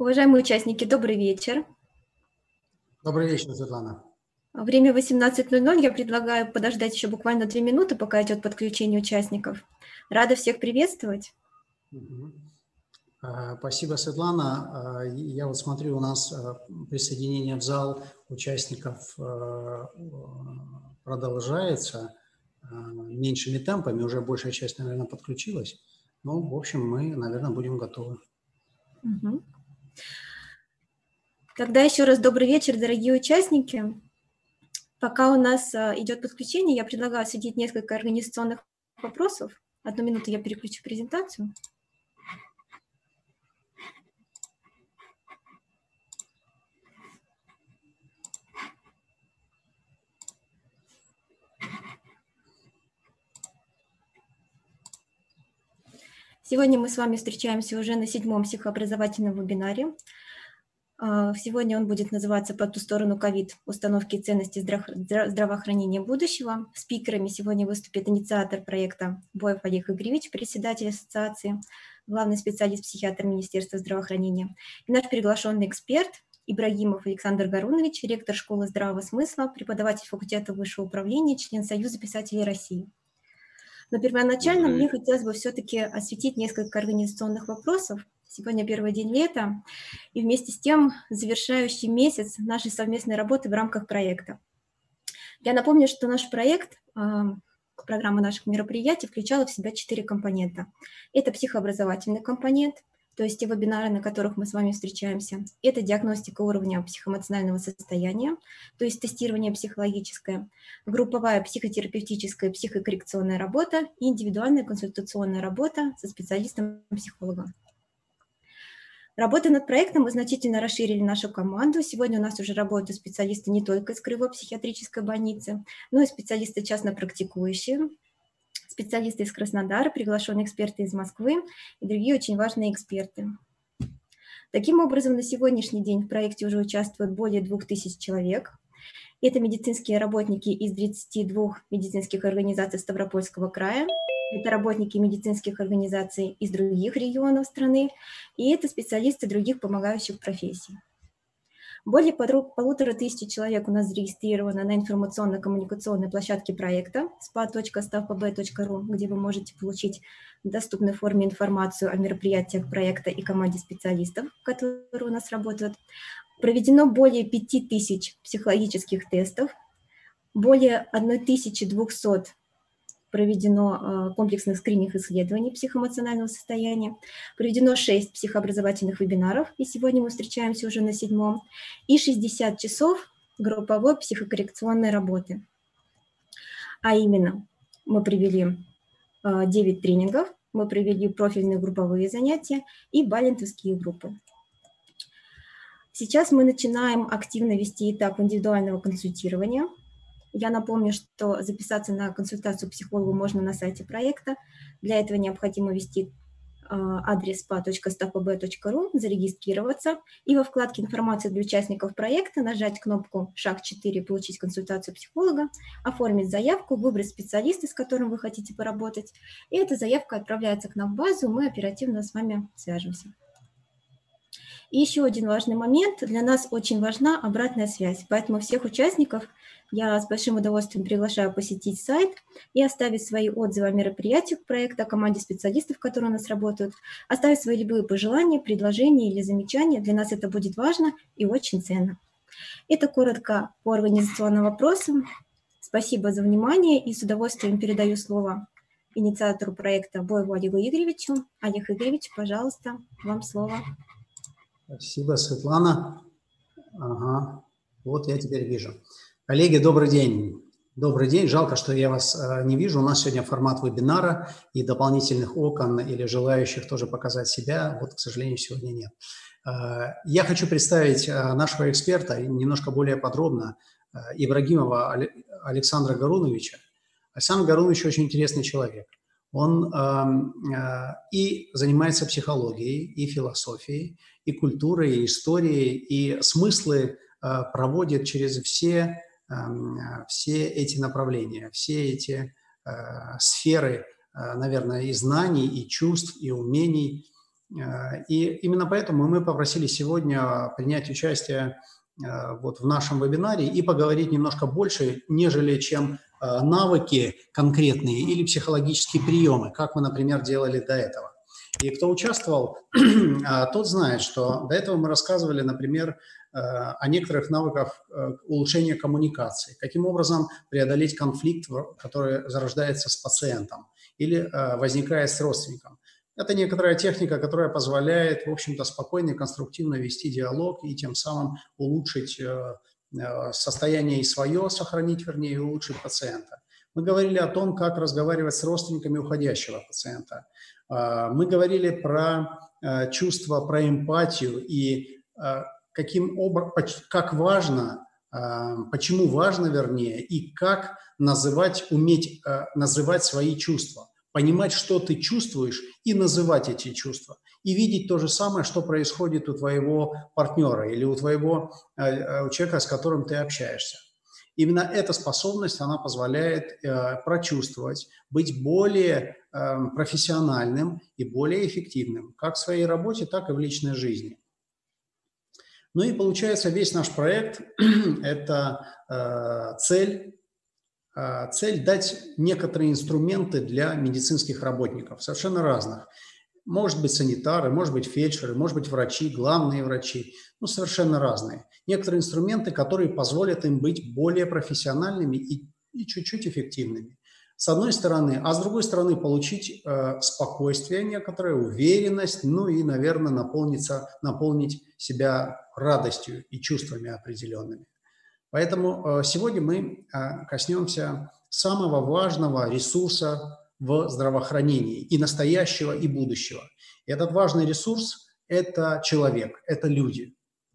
Уважаемые участники, добрый вечер. Добрый вечер, Светлана. Время 18.00. Я предлагаю подождать еще буквально две минуты, пока идет подключение участников. Рада всех приветствовать. А, спасибо, Светлана. А, я вот смотрю, у нас а, присоединение в зал участников продолжается меньшими темпами. Уже большая часть, наверное, подключилась. Ну, в общем, мы, наверное, будем готовы. Угу. Тогда еще раз добрый вечер, дорогие участники. Пока у нас идет подключение, я предлагаю осветить несколько организационных вопросов. Одну минуту я переключу презентацию. Сегодня мы с вами встречаемся уже на седьмом психообразовательном вебинаре. А, сегодня он будет называться «По ту сторону ковид. Установки и ценности здравоохранения будущего». Спикерами сегодня выступит инициатор проекта Боев Олег Игоревич, председатель ассоциации, главный специалист-психиатр Министерства здравоохранения, и наш приглашенный эксперт Ибрагимов Александр Гарунович, ректор школы здравого смысла, преподаватель факультета высшего управления, член Союза писателей России. Но первоначально мне хотелось бы все-таки осветить несколько организационных вопросов. Сегодня первый день лета, и вместе с тем завершающий месяц нашей совместной работы в рамках проекта. Я напомню, что наш проект, а, программа наших мероприятий включала в себя четыре компонента. Это психообразовательный компонент, то есть те вебинары, на которых мы с вами встречаемся. Это диагностика уровня психоэмоционального состояния, то есть тестирование психологическое, групповая психотерапевтическая психокоррекционная работа и индивидуальная консультационная работа со специалистом-психологом. Работая над проектом, мы значительно расширили нашу команду. Сегодня у нас уже работают специалисты не только из Краевой психиатрической больницы, но и специалисты частно практикующие, специалисты из Краснодара, приглашенные эксперты из Москвы и другие очень важные эксперты. Таким образом, на сегодняшний день в проекте уже участвуют более 2000 человек. Это медицинские работники из 32 медицинских организаций Ставропольского края, это работники медицинских организаций из других регионов страны, и это специалисты других помогающих профессий. Более полутора тысяч человек у нас зарегистрировано на информационно-коммуникационной площадке проекта spa.stavpb.ru, где вы можете получить в доступной форме информацию о мероприятиях проекта и команде специалистов, которые у нас работают. Проведено более 5000 психологических тестов, более 1200 проведено э, комплексных скрининг исследований психоэмоционального состояния, проведено 6 психообразовательных вебинаров, и сегодня мы встречаемся уже на седьмом, и 60 часов групповой психокоррекционной работы. А именно, мы провели 9 э, тренингов, мы провели профильные групповые занятия и балентовские группы. Сейчас мы начинаем активно вести этап индивидуального консультирования – я напомню, что записаться на консультацию психологу можно на сайте проекта. Для этого необходимо ввести а, адрес spa.stapb.ru, зарегистрироваться и во вкладке «Информация для участников проекта» нажать кнопку «Шаг 4. Получить консультацию психолога», оформить заявку, выбрать специалиста, с которым вы хотите поработать, и эта заявка отправляется к нам в базу, мы оперативно с вами свяжемся. И еще один важный момент. Для нас очень важна обратная связь, поэтому всех участников – я с большим удовольствием приглашаю посетить сайт и оставить свои отзывы о мероприятиях проекта, команде специалистов, которые у нас работают, оставить свои любые пожелания, предложения или замечания. Для нас это будет важно и очень ценно. Это коротко по организационным вопросам. Спасибо за внимание и с удовольствием передаю слово инициатору проекта Боеву Олегу Игоревичу. Олег Игоревич, пожалуйста, вам слово. Спасибо, Светлана. Ага, вот я теперь вижу. Коллеги, добрый день. Добрый день. Жалко, что я вас э, не вижу. У нас сегодня формат вебинара и дополнительных окон или желающих тоже показать себя. Вот, к сожалению, сегодня нет. Э, я хочу представить э, нашего эксперта немножко более подробно, Ибрагимова Александра Гаруновича. Александр Гарунович очень интересный человек. Он эм, и занимается психологией, и философией, и культурой, и историей, и смыслы проводит через все все эти направления, все эти э, сферы, э, наверное, и знаний, и чувств, и умений. И именно поэтому мы попросили сегодня принять участие вот в нашем вебинаре и поговорить немножко больше, нежели чем навыки конкретные или психологические приемы, как мы, например, делали до этого. И кто участвовал, тот знает, что до этого мы рассказывали, например, о некоторых навыках э, улучшения коммуникации, каким образом преодолеть конфликт, который зарождается с пациентом или э, возникает с родственником. Это некоторая техника, которая позволяет, в общем-то, спокойно и конструктивно вести диалог и тем самым улучшить э, состояние и свое, сохранить, вернее, и улучшить пациента. Мы говорили о том, как разговаривать с родственниками уходящего пациента. Мы говорили про чувство, про эмпатию и каким образом, как важно, а, почему важно, вернее, и как называть, уметь а, называть свои чувства, понимать, что ты чувствуешь, и называть эти чувства. И видеть то же самое, что происходит у твоего партнера или у твоего а, у человека, с которым ты общаешься. Именно эта способность, она позволяет э, прочувствовать, быть более э, профессиональным и более эффективным как в своей работе, так и в личной жизни. Ну и получается весь наш проект – это э, цель, э, цель дать некоторые инструменты для медицинских работников, совершенно разных. Может быть санитары, может быть фельдшеры, может быть врачи, главные врачи, ну совершенно разные. Некоторые инструменты, которые позволят им быть более профессиональными и, и чуть-чуть эффективными с одной стороны, а с другой стороны получить э, спокойствие некоторое, уверенность, ну и, наверное, наполниться, наполнить себя радостью и чувствами определенными. Поэтому э, сегодня мы э, коснемся самого важного ресурса в здравоохранении и настоящего, и будущего. И этот важный ресурс – это человек, это люди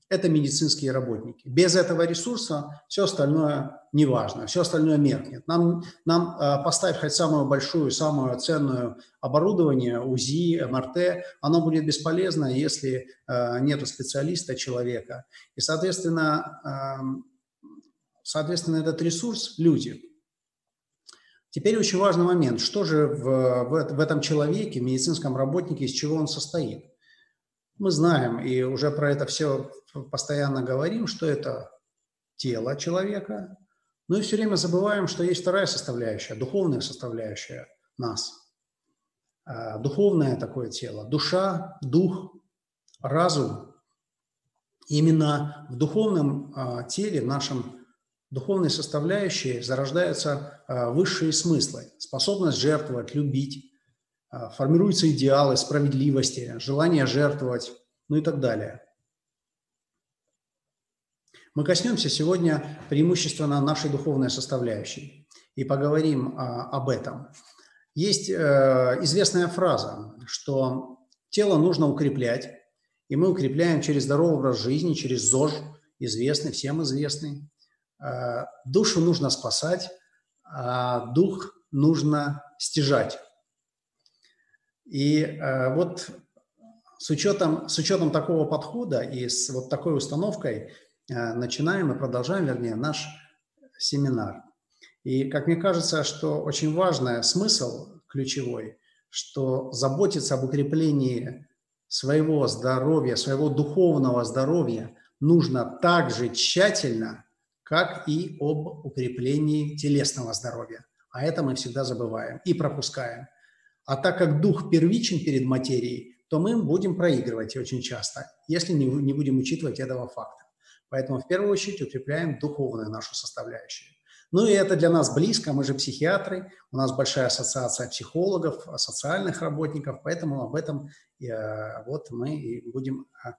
это медицинские работники. Без этого ресурса все остальное не важно, все остальное меркнет. Нам, нам э, поставь хоть самую большую, самую ценную оборудование, УЗИ, МРТ, оно будет бесполезно, если э, нет специалиста, человека. И, соответственно, э, соответственно, этот ресурс – люди. Теперь очень важный момент, что же в, в, в этом человеке, медицинском работнике, из чего он состоит. Мы знаем и уже про это все постоянно говорим, что это тело человека, но и все время забываем, что есть вторая составляющая, духовная составляющая нас. А, духовное такое тело, душа, дух, разум. Именно в духовном а, теле, в нашем духовной составляющей зарождаются а, высшие смыслы, способность жертвовать, любить, формируются идеалы справедливости, желание жертвовать, ну и так далее. Мы коснемся сегодня преимущественно нашей духовной составляющей и поговорим а, об этом. Есть э, известная фраза, что тело нужно укреплять, и мы укрепляем через здоровый образ жизни, через ЗОЖ, известный, всем известный. Э, душу нужно спасать, а дух нужно стяжать. И э, вот с учетом, с учетом такого подхода и с вот такой установкой начинаем и продолжаем, вернее, наш семинар. И, как мне кажется, что очень важный смысл ключевой, что заботиться об укреплении своего здоровья, своего духовного здоровья нужно так же тщательно, как и об укреплении телесного здоровья. А это мы всегда забываем и пропускаем. А так как дух первичен перед материей, то мы будем проигрывать очень часто, если не, не будем учитывать этого факта. Поэтому в первую очередь укрепляем духовную нашу составляющую. Ну и это для нас близко, мы же психиатры, у нас большая ассоциация психологов, социальных работников, поэтому об этом э, вот мы и будем, э,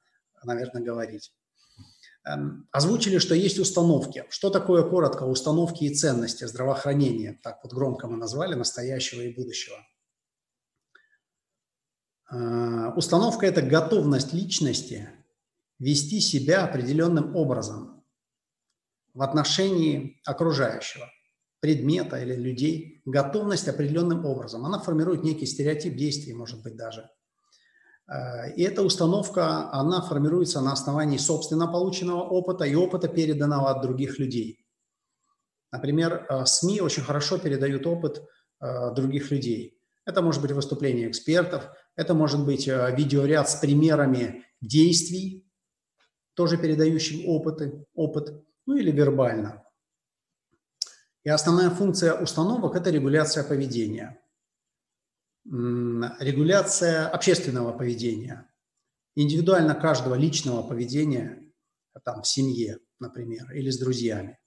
наверное, говорить. Эм, озвучили, что есть установки. Что такое коротко установки и ценности здравоохранения? Так вот громко мы назвали настоящего и будущего. Э, установка – это готовность личности вести себя определенным образом в отношении окружающего, предмета или людей, готовность определенным образом. Она формирует некий стереотип действий, может быть, даже. Э, и эта установка, она формируется на основании собственно полученного опыта и опыта, переданного от других людей. Например, э, СМИ очень хорошо передают опыт э, других людей. Это может быть выступление экспертов, Это может быть видеоряд с примерами действий, тоже передающим опыты, опыт, ну или вербально. И основная функция установок – это регуляция поведения. Регуляция общественного поведения, индивидуально каждого личного поведения там, в семье, например, или с друзьями.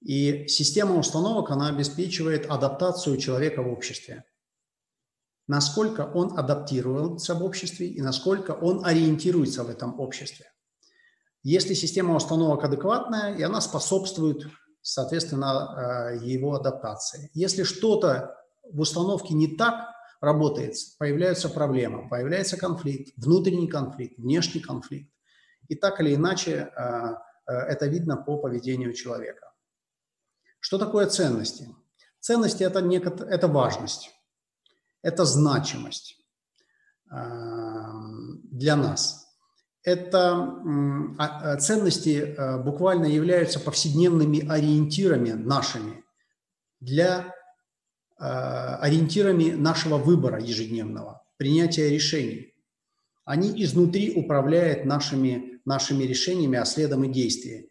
И система установок, она обеспечивает адаптацию человека в обществе. Насколько он адаптируется в обществе и насколько он ориентируется в этом обществе. Если система установок адекватная, и она способствует, соответственно, э, его адаптации. Если что-то в установке не так работает, появляются проблемы, появляется конфликт, внутренний конфликт, внешний конфликт. И так или иначе э, э, это видно по поведению человека. Что такое ценности? Ценности это, – это важность, это значимость для нас. Это а, э, ценности э, буквально являются повседневными ориентирами нашими для ориентирами нашего выбора ежедневного, принятия решений. Они изнутри управляют нашими, нашими решениями, а следом и действиями.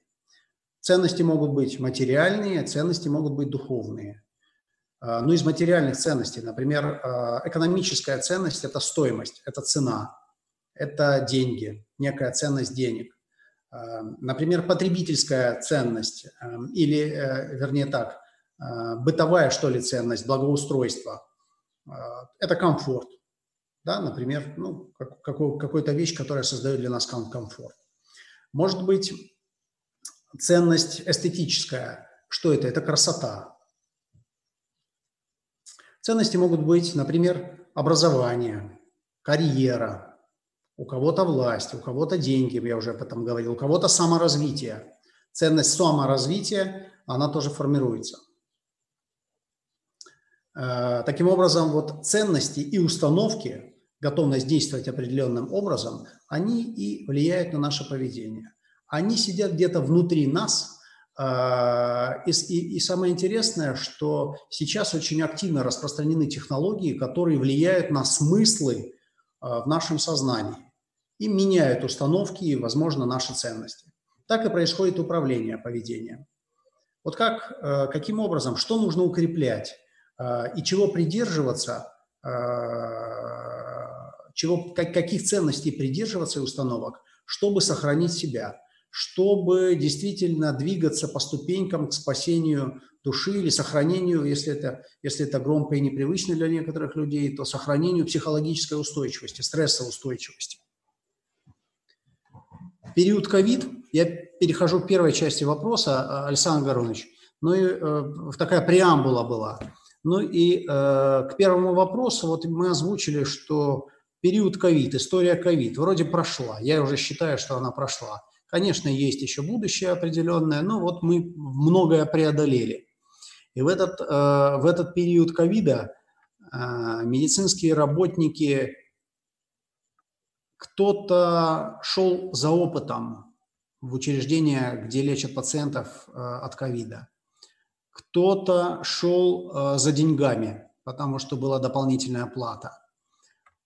Ценности могут быть материальные, ценности могут быть духовные. А, ну, из материальных ценностей, например, а, экономическая ценность – это стоимость, это цена, это деньги, некая ценность денег. А, например, потребительская ценность или, э, вернее так, бытовая, что ли, ценность, благоустройство – это комфорт. Да, например, ну, какой-то вещь, которая создает для нас комфорт. Может быть, ценность эстетическая. Что это? Это красота. Ценности могут быть, например, образование, карьера, у кого-то власть, у кого-то деньги, я уже об этом говорил, у кого-то саморазвитие. Ценность саморазвития, она тоже формируется. Э, таким образом, вот ценности и установки, готовность действовать определенным образом, они и влияют на наше поведение они сидят где-то внутри нас. А, и, и, и самое интересное, что сейчас очень активно распространены технологии, которые влияют на смыслы а, в нашем сознании и меняют установки и, возможно, наши ценности. Так и происходит управление поведением. Вот как, а, каким образом, что нужно укреплять и чего придерживаться, чего, каких ценностей придерживаться и установок, чтобы сохранить себя – чтобы действительно двигаться по ступенькам к спасению души или сохранению, если это, если это громко и непривычно для некоторых людей, то сохранению психологической устойчивости, стрессоустойчивости. Период ковид, я перехожу к первой части вопроса, Александр Горунович, ну и э, такая преамбула была. Ну и э, к первому вопросу, вот мы озвучили, что период ковид, история ковид вроде прошла, я уже считаю, что она прошла. Конечно, есть еще будущее определенное, но вот мы многое преодолели. И в этот, э, в этот период ковида э, медицинские работники, кто-то шел за опытом в учреждения, где лечат пациентов э, от ковида. Кто-то шел за деньгами, потому что была дополнительная плата.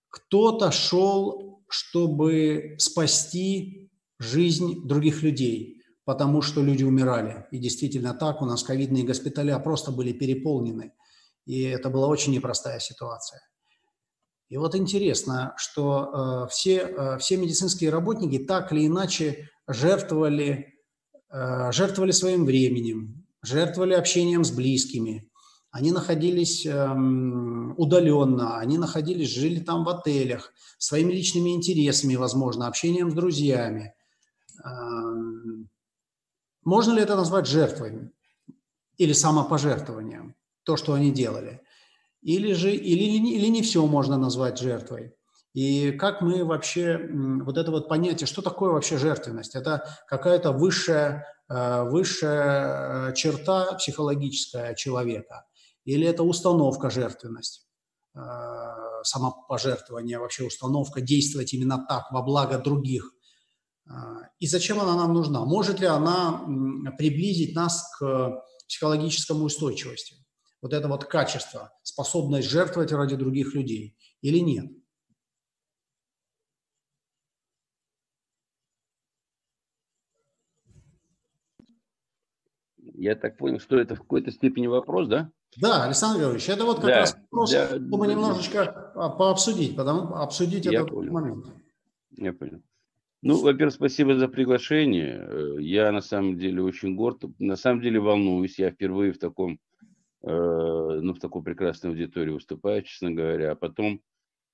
Кто-то шел, чтобы спасти жизнь других людей, потому что люди умирали. И действительно так, у нас ковидные госпиталя просто были переполнены. И это была очень непростая ситуация. И вот интересно, что э, все, э, все медицинские работники так или иначе жертвовали, э, жертвовали своим временем, жертвовали общением с близкими. Они находились эм, удаленно, они находились, жили там в отелях, своими личными интересами, возможно, общением с друзьями. Можно ли это назвать жертвой или самопожертвованием, то, что они делали? Или же, или, или не все можно назвать жертвой? И как мы вообще, вот это вот понятие, что такое вообще жертвенность? Это какая-то высшая, э, высшая черта психологическая человека? Или это установка жертвенность? Э, самопожертвование, вообще установка действовать именно так, во благо других – и зачем она нам нужна? Может ли она приблизить нас к психологическому устойчивости? вот это вот качество, способность жертвовать ради других людей или нет? Я так понял, что это в какой-то степени вопрос, да? Да, Александр Георгиевич, это вот как да, раз вопрос, да, чтобы да, немножечко да. пообсудить, потому, обсудить я этот понял. момент. Я понял. Ну, во-первых, спасибо за приглашение. Э, я на самом деле очень горд, на самом деле волнуюсь. Я впервые в таком ну, в такой прекрасной аудитории выступаю, честно говоря. А потом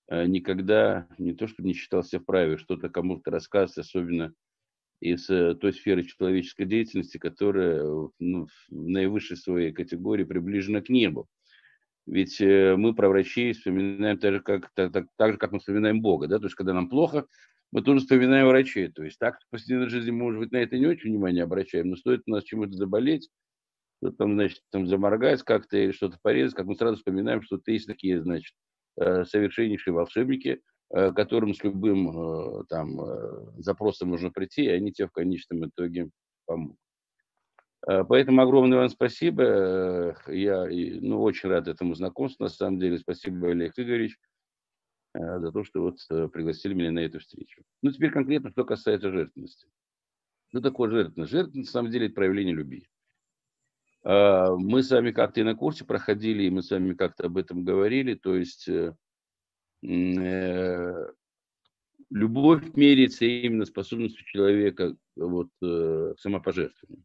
э, никогда не то, что не считался вправе что-то кому-то рассказывать, особенно из той сферы человеческой деятельности, которая ну, в наивысшей своей категории приближена к небу. Ведь мы про врачей вспоминаем так же, как, так, так, так же, как мы вспоминаем Бога. Да? То есть, когда нам плохо, мы тоже вспоминаем врачей. То есть так в повседневной жизни, может быть, на это не очень внимание обращаем, но стоит у нас чему-то заболеть, что там, значит, там заморгать как-то или что-то порезать, как мы сразу вспоминаем, что есть такие, значит, э, совершеннейшие волшебники, э, которым с любым э, там запросом можно прийти, и они тебе в конечном итоге помогут. Поэтому огромное вам спасибо. Я ну, очень рад этому знакомству, на самом деле. Спасибо, Олег Игоревич. За то, что вот пригласили меня на эту встречу. Ну, теперь конкретно, что касается жертвенности. Что такое жертвенность? Жертвенность, на самом деле, это проявление любви. А, мы с вами как-то и на курсе проходили, и мы с вами как-то об этом говорили. То есть э, любовь меряется именно способностью человека вот, к самопожертвованию.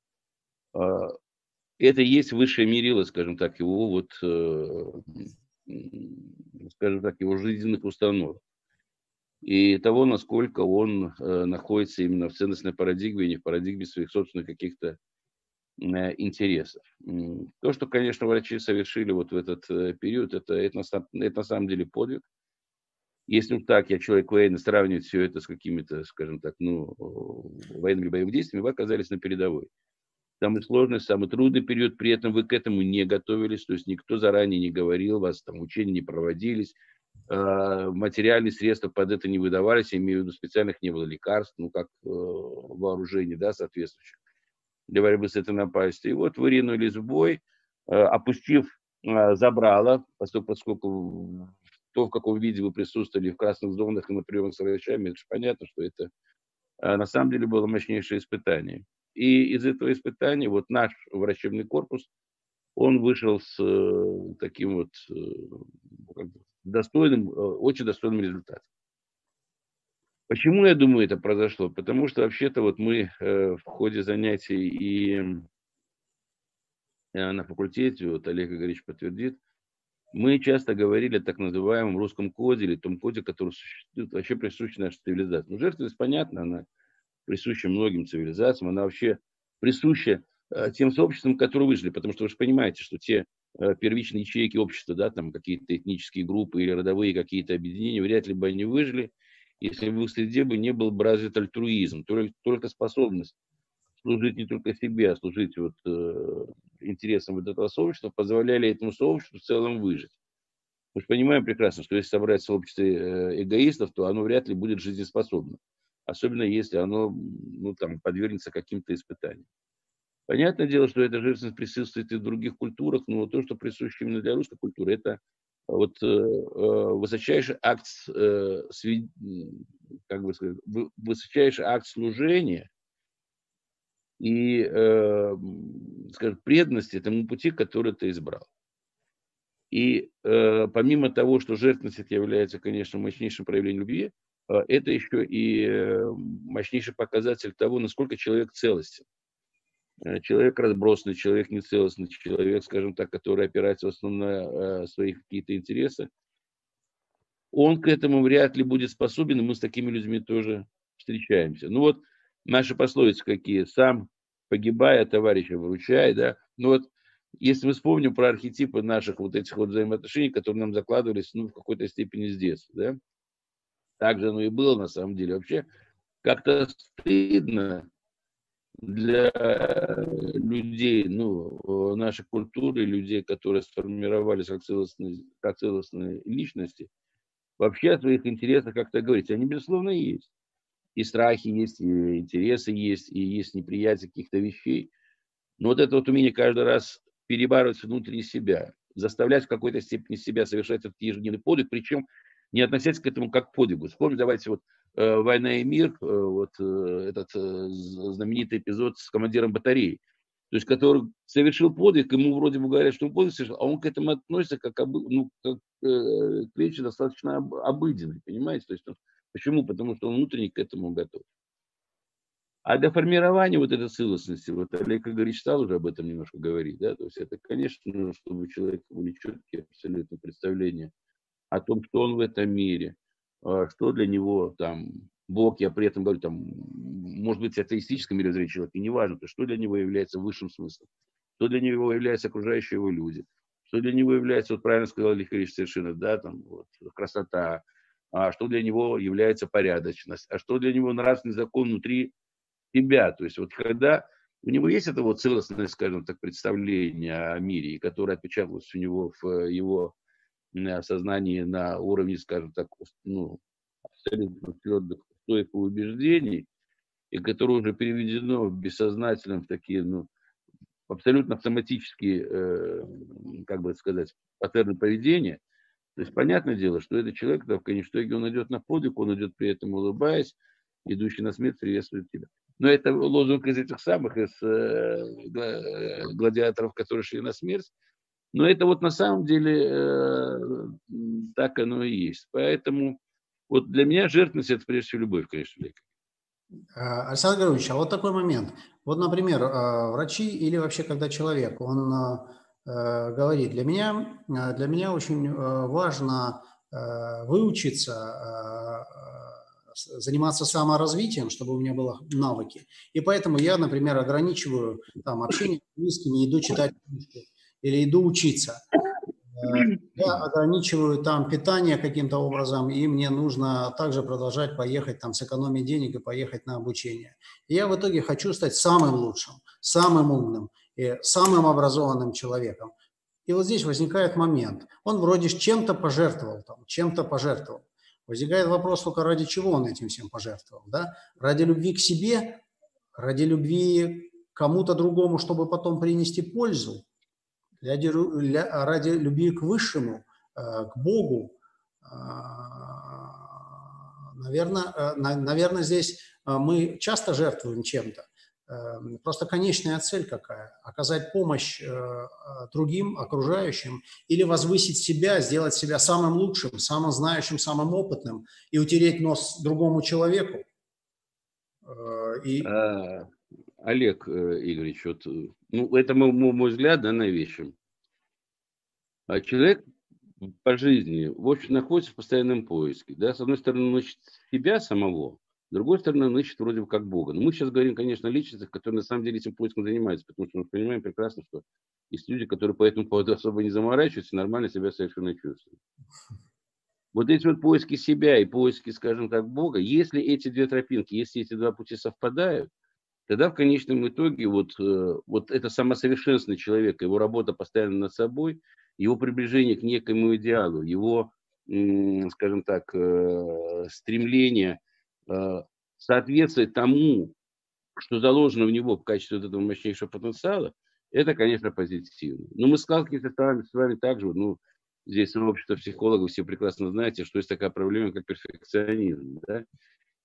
А, это и есть высшее мерило, скажем так, его вот скажем так, его жизненных установок и того, насколько он э, находится именно в ценностной парадигме, не в парадигме своих собственных каких-то э, интересов. То, что, конечно, врачи совершили вот в этот э, период, это, это, на, это на самом деле подвиг. Если уж так, я человек военный, сравнивать все это с какими-то, скажем так, ну, военными боевыми действиями, вы оказались на передовой самый сложный, самый трудный период, при этом вы к этому не готовились, то есть никто заранее не говорил, вас там учения не проводились, э, материальные средства под это не выдавались, я имею в виду специальных не было лекарств, ну как э, вооружений, да, соответствующих для борьбы с этой напастью. И вот вы ринулись в бой, э, опустив э, забрало, поскольку, то, в каком виде вы присутствовали в красных зонах и на приемах с врачами, это же понятно, что это э, на самом деле было мощнейшее испытание. И из этого испытания вот наш врачебный корпус, он вышел с э, таким вот э, достойным, э, очень достойным результатом. Почему я думаю это произошло? Потому что вообще-то вот мы в ходе занятий и на факультете, вот Олег Игоревич подтвердит, мы часто говорили о так называемом русском коде или том коде, который существует, вообще присущ нашей цивилизации. Ну, жертвенность, понятно, она присуща многим цивилизациям, она вообще присуща э, тем сообществам, которые выжили, потому что вы же понимаете, что те э, первичные ячейки общества, да, там какие-то этнические группы или родовые какие-то объединения, вряд ли бы они выжили, если бы в их среде бы не был бы развит альтруизм, только, только способность служить не только себе, а служить вот, э, интересам вот этого сообщества, позволяли этому сообществу в целом выжить. Мы же понимаем прекрасно, что если собрать сообщество э, эгоистов, то оно вряд ли будет жизнеспособным особенно если оно ну, там, подвергнется каким-то испытаниям. Понятное дело, что эта жертвенность присутствует и в других культурах, но то, что присуще именно для русской культуры, это вот э, э высочайший акт, э, как бы сказать, высочайший акт служения и, скажем, преданности этому пути, который ты избрал. И помимо того, что жертвенность является, конечно, мощнейшим проявлением любви, это еще и мощнейший показатель того, насколько человек целостен. Э, человек разбросанный, человек нецелостный, человек, скажем так, который опирается в основном на э, свои какие-то интересы, он к этому вряд ли будет способен, и мы с такими людьми тоже встречаемся. Ну вот наши пословицы какие. Сам погибая, товарища выручай, да. Ну вот если мы вспомним про архетипы наших вот этих вот взаимоотношений, которые нам закладывались, ну, в какой-то степени с детства, да, так же оно и было на самом деле. Вообще как-то стыдно для людей, ну, нашей культуры, людей, которые сформировались как целостные, как целостные личности, вообще о своих интересах как-то говорить. Они, безусловно, есть. И страхи есть, и интересы есть, и есть неприятие каких-то вещей. Но вот это вот умение каждый раз перебарывать внутри себя, заставлять в какой-то степени себя совершать этот ежедневный подвиг, причем не относясь к этому как к подвигу. Вспомните, давайте вот э, «Война и мир», э, вот э, этот знаменитый эпизод с командиром батареи. то есть который совершил подвиг, ему вроде бы говорят, что он подвиг совершил, а он к этому относится как, ну, как э, к вещи достаточно об, обыденной, понимаете? То есть он, почему? Потому что он внутренне к этому готов. А для формирования вот этой целостности, вот Олег Игоревич стал уже об этом немножко говорить, да, то есть это, конечно, чтобы у человека были четкие абсолютно представления о том, что он в этом мире, а, что для него там Бог, я при этом говорю, там, может быть, атеистическом мировоззрении человека, неважно, то, что для него является высшим смыслом, что для него являются окружающие его люди, что для него является, вот правильно сказал Лихарич совершенно, да, там, вот, красота, а что для него является порядочность, а что для него нравственный закон внутри себя. То есть вот когда у него есть это вот целостное, скажем так, представление о мире, которое отпечаталось у него в его сознании на уровне, скажем так, ну, абсолютно твердых и убеждений, и которое уже переведено в бессознательном в такие, ну, абсолютно автоматические, э, как бы сказать, паттерны поведения. То есть, понятное дело, что этот человек, да, в конечном итоге, он идет на подвиг, он идет при этом улыбаясь, идущий на смерть приветствует тебя. Но это лозунг из этих самых, из э, э, гладиаторов, которые шли на смерть. Но это вот на самом деле э, так оно и есть. Поэтому вот для меня жертвенность – это прежде всего любовь, конечно, лекарь. А, Александр Григорьевич, а вот такой момент. Вот, например, а, врачи или вообще когда человек, он а, говорит, для меня, для меня очень важно выучиться, заниматься саморазвитием, чтобы у меня было навыки. И поэтому я, например, ограничиваю там, общение с близкими, иду читать книжки или иду учиться. Э, я ограничиваю там питание каким-то образом, и мне нужно также продолжать поехать, там, сэкономить денег и поехать на обучение. И я в итоге хочу стать самым лучшим, самым умным и самым образованным человеком. И вот здесь возникает момент. Он вроде чем-то пожертвовал, там, чем-то пожертвовал. Возникает вопрос только ради чего он этим всем пожертвовал. Да? Ради любви к себе, ради любви кому-то другому, чтобы потом принести пользу, ради, ради любви к Высшему, э, к Богу, наверное, э, наверное, здесь э, мы часто жертвуем чем-то. Просто конечная цель какая? Оказать помощь другим, окружающим, или возвысить себя, сделать себя самым лучшим, самым знающим, самым опытным и утереть нос другому человеку. И... Олег Игоревич, вот, ну, это мой, мой взгляд да, на вещи. А человек по жизни, в общем, находится в постоянном поиске. Да? С одной стороны, он ищет себя самого, с другой стороны, он ищет вроде бы как Бога. Но мы сейчас говорим, конечно, о личностях, которые на самом деле этим поиском занимаются, потому что мы понимаем прекрасно, что есть люди, которые по этому поводу особо не заморачиваются, нормально себя совершенно чувствуют. Вот эти вот поиски себя и поиски, скажем так, Бога, если эти две тропинки, если эти два пути совпадают, тогда в конечном итоге вот, э, вот это самосовершенствование человека, его работа постоянно над собой – его приближение к некому идеалу, его, скажем так, э, стремление э, соответствовать тому, что заложено в него в качестве вот этого мощнейшего потенциала, это, конечно, позитивно. Но мы сталкиваемся с вами, с вами также, ну, здесь общество психологов, все прекрасно знаете, что есть такая проблема, как перфекционизм, да?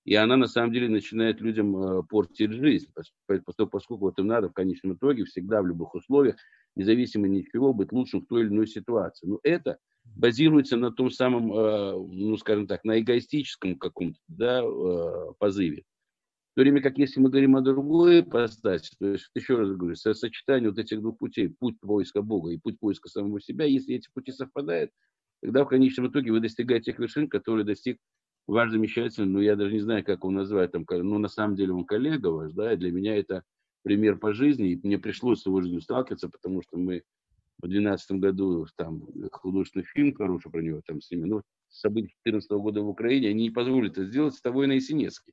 И она на самом деле начинает людям э, портить жизнь, поскольку вот им надо в конечном итоге всегда в любых условиях независимо ни от чего, быть лучшим в той или иной ситуации. Но это базируется на том самом, э, ну, скажем так, на эгоистическом каком-то да, э, позыве. В то время как если мы говорим о другой ипостаси, то есть, еще раз говорю, сочетание вот этих двух путей, путь поиска Бога и путь поиска самого себя, если эти пути совпадают, тогда в конечном итоге вы достигаете тех вершин, которые достиг ваш замечательный, ну, я даже не знаю, как его назвать, там, ну, на самом деле он коллега ваш, да, и для меня это пример по жизни, и мне пришлось с его жизнью сталкиваться, потому что мы в 2012 году там художественный фильм хороший про него там снимали, но события 2014 года в Украине, они не позволили это сделать с тобой на Есенинске.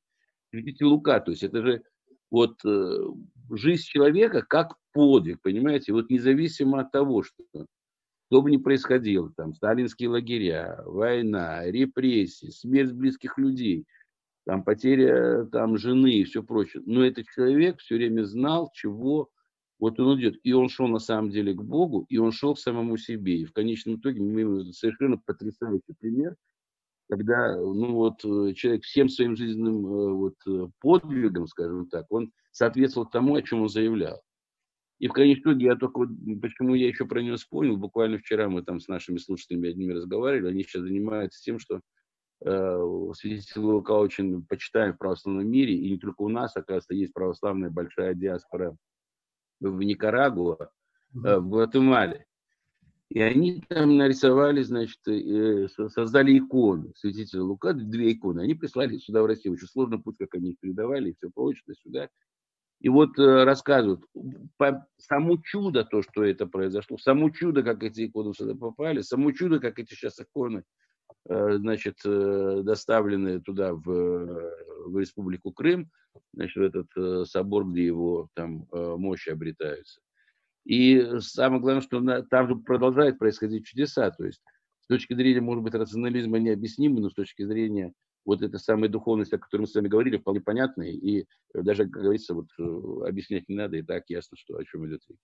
Видите, Лука, то есть это же вот э, жизнь человека как подвиг, понимаете, вот независимо от того, что что бы ни происходило, там, сталинские лагеря, война, репрессии, смерть близких людей – там потеря там, жены и все прочее. Но этот человек все время знал, чего вот он идет. И он шел на самом деле к Богу, и он шел к самому себе. И в конечном итоге мы имеем совершенно потрясающий пример, когда ну, вот, человек всем своим жизненным э, вот, подвигом, скажем так, он соответствовал тому, о чем он заявлял. И в конечном итоге я только, почему я еще про него вспомнил, буквально вчера мы там с нашими слушателями одними разговаривали, они сейчас занимаются тем, что э, святитель Лука очень почитаем в православном мире, и не только у нас, оказывается, есть православная большая диаспора в Никарагуа, э, в Гватемале. И они там нарисовали, значит, э, создали икону святителя Лука, две иконы. Они прислали сюда в Россию. Очень сложно путь, как они их передавали, и все прочее, сюда. И вот э, рассказывают, по, само чудо то, что это произошло, само чудо, как эти иконы сюда попали, само чудо, как эти сейчас иконы, э, значит, э, доставлены туда, в, в Республику Крым, значит, в этот э, собор, где его там мощи обретаются. И самое главное, что на, там же продолжает происходить чудеса. То есть с точки зрения, может быть, рационализма необъяснимы, но с точки зрения вот этой самой духовности, о которой мы с вами говорили, вполне понятной. И даже, как говорится, вот э, объяснять не надо, и так ясно, что о чем идет речь.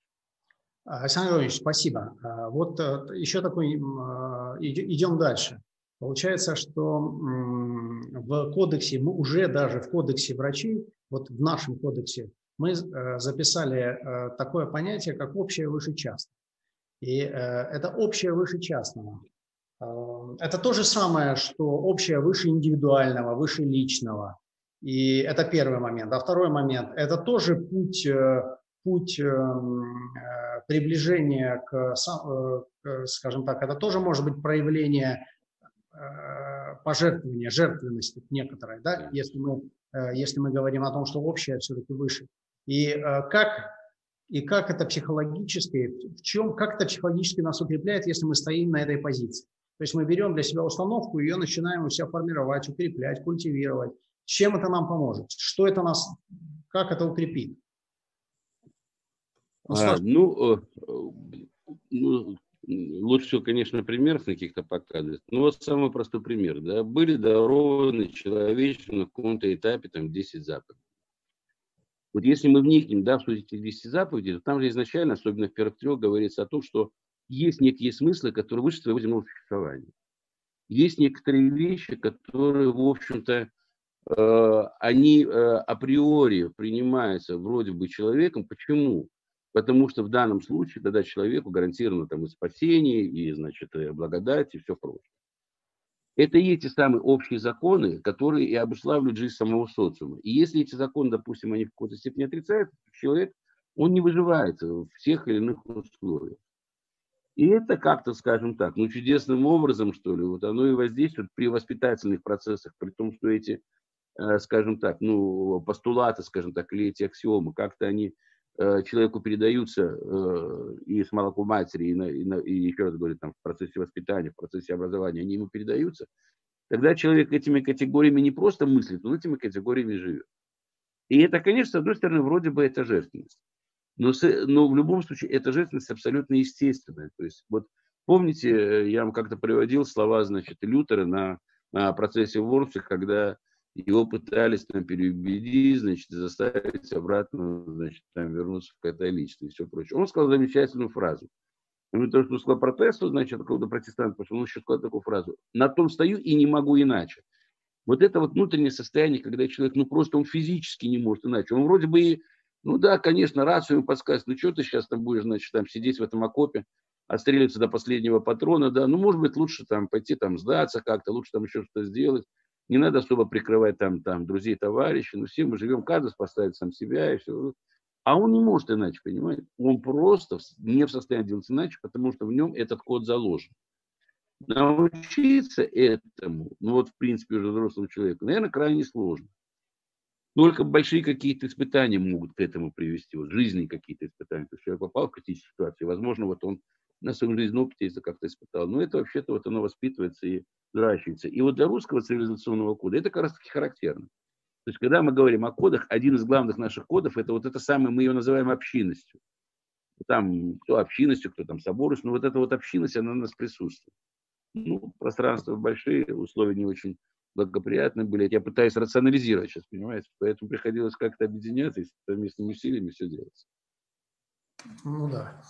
Александр Иванович, спасибо. А, вот э, еще такой, идем дальше. Получается, что в кодексе, мы уже даже в кодексе врачей, вот в нашем кодексе мы э, записали э, такое понятие, как общее выше частного. И э, это общее выше частного. Это то же самое, что общее выше индивидуального, выше личного. И это первый момент. А второй момент – это тоже путь, путь приближения к, скажем так, это тоже может быть проявление пожертвования, жертвенности некоторой, да, если мы, если мы говорим о том, что общее все-таки выше. И э, как, и как это психологически, в чем, как это психологически нас укрепляет, если мы стоим на этой позиции. То есть мы берем для себя установку, ее начинаем у себя формировать, укреплять, культивировать. Чем это нам поможет? Что это нас, как это укрепит? Ну, а, ну, э, ну, лучше всего, конечно, пример каких-то показывать. Ну, вот самый простой пример. Да, были дарованы человечеству на каком-то этапе там 10 заповедей. Вот если мы вникнем да, в суть этих 10 заповедей, то там же изначально, особенно в первых трех, говорится о том, что есть некие смыслы, которые выше своего земного существования. Есть некоторые вещи, которые, в общем-то, э, они э, априори принимаются вроде бы человеком. Почему? Потому что в данном случае тогда человеку гарантировано там и спасение, и, значит, и благодать, и все прочее. Это и эти самые общие законы, которые и обуславливают жизнь самого социума. И если эти законы, допустим, они в какой-то степени отрицаются, человек, он не выживает в всех или иных условиях. И это как-то, скажем так, ну, чудесным образом, что ли, вот оно и воздействует при воспитательных процессах, при том, что эти, э, скажем так, ну, постулаты, скажем так, или эти аксиомы, как-то они Э, человеку передаются э, и с молоком матери, и, на, и, на, и еще раз говорю, там, в процессе воспитания, в процессе образования, они ему передаются, тогда человек этими категориями не просто мыслит, он этими категориями живет. И это, конечно, с одной стороны, вроде бы это жертвенность. Но, с, но в любом случае эта жертвенность абсолютно естественная. То есть, вот помните, э, я вам как-то приводил слова, значит, Лютера на, на процессе Ворфи, когда его пытались там переубедить, значит, заставить обратно, значит, там вернуться в католичество и все прочее. Он сказал замечательную фразу. Ну, то, что сказал протесту, значит, какого-то протестанта пошел, он еще сказал такую фразу. На том стою и не могу иначе. Вот это вот внутреннее состояние, когда человек, ну, просто он физически не может иначе. Он вроде бы и, ну да, конечно, рацию ему подсказывает, ну, что ты сейчас там будешь, значит, там сидеть в этом окопе, отстреливаться до последнего патрона, да, ну, может быть, лучше там пойти там сдаться как-то, лучше там еще что-то сделать не надо особо прикрывать там, там друзей, товарищей, но все мы живем, каждый спасает сам себя и все. А он не может иначе, понимаете? Он просто не в состоянии делать иначе, потому что в нем этот код заложен. Научиться этому, ну вот в принципе уже взрослому человеку, наверное, крайне сложно. Только большие какие-то испытания могут к этому привести, вот жизненные какие-то испытания. То есть человек попал в критическую ситуацию, возможно, вот он на своем жизненном опыте это как-то испытал. Но это вообще-то вот оно воспитывается и взращивается. И вот для русского цивилизационного кода это как раз таки характерно. То есть, когда мы говорим о кодах, один из главных наших кодов, это вот это самое, мы ее называем общинностью. Там кто общинностью, кто там соборностью, но вот эта вот общинность, она у нас присутствует. Ну, пространства большие, условия не очень благоприятные были. Я пытаюсь рационализировать сейчас, понимаете? Поэтому приходилось как-то объединяться и совместными усилиями все делать. Ну да.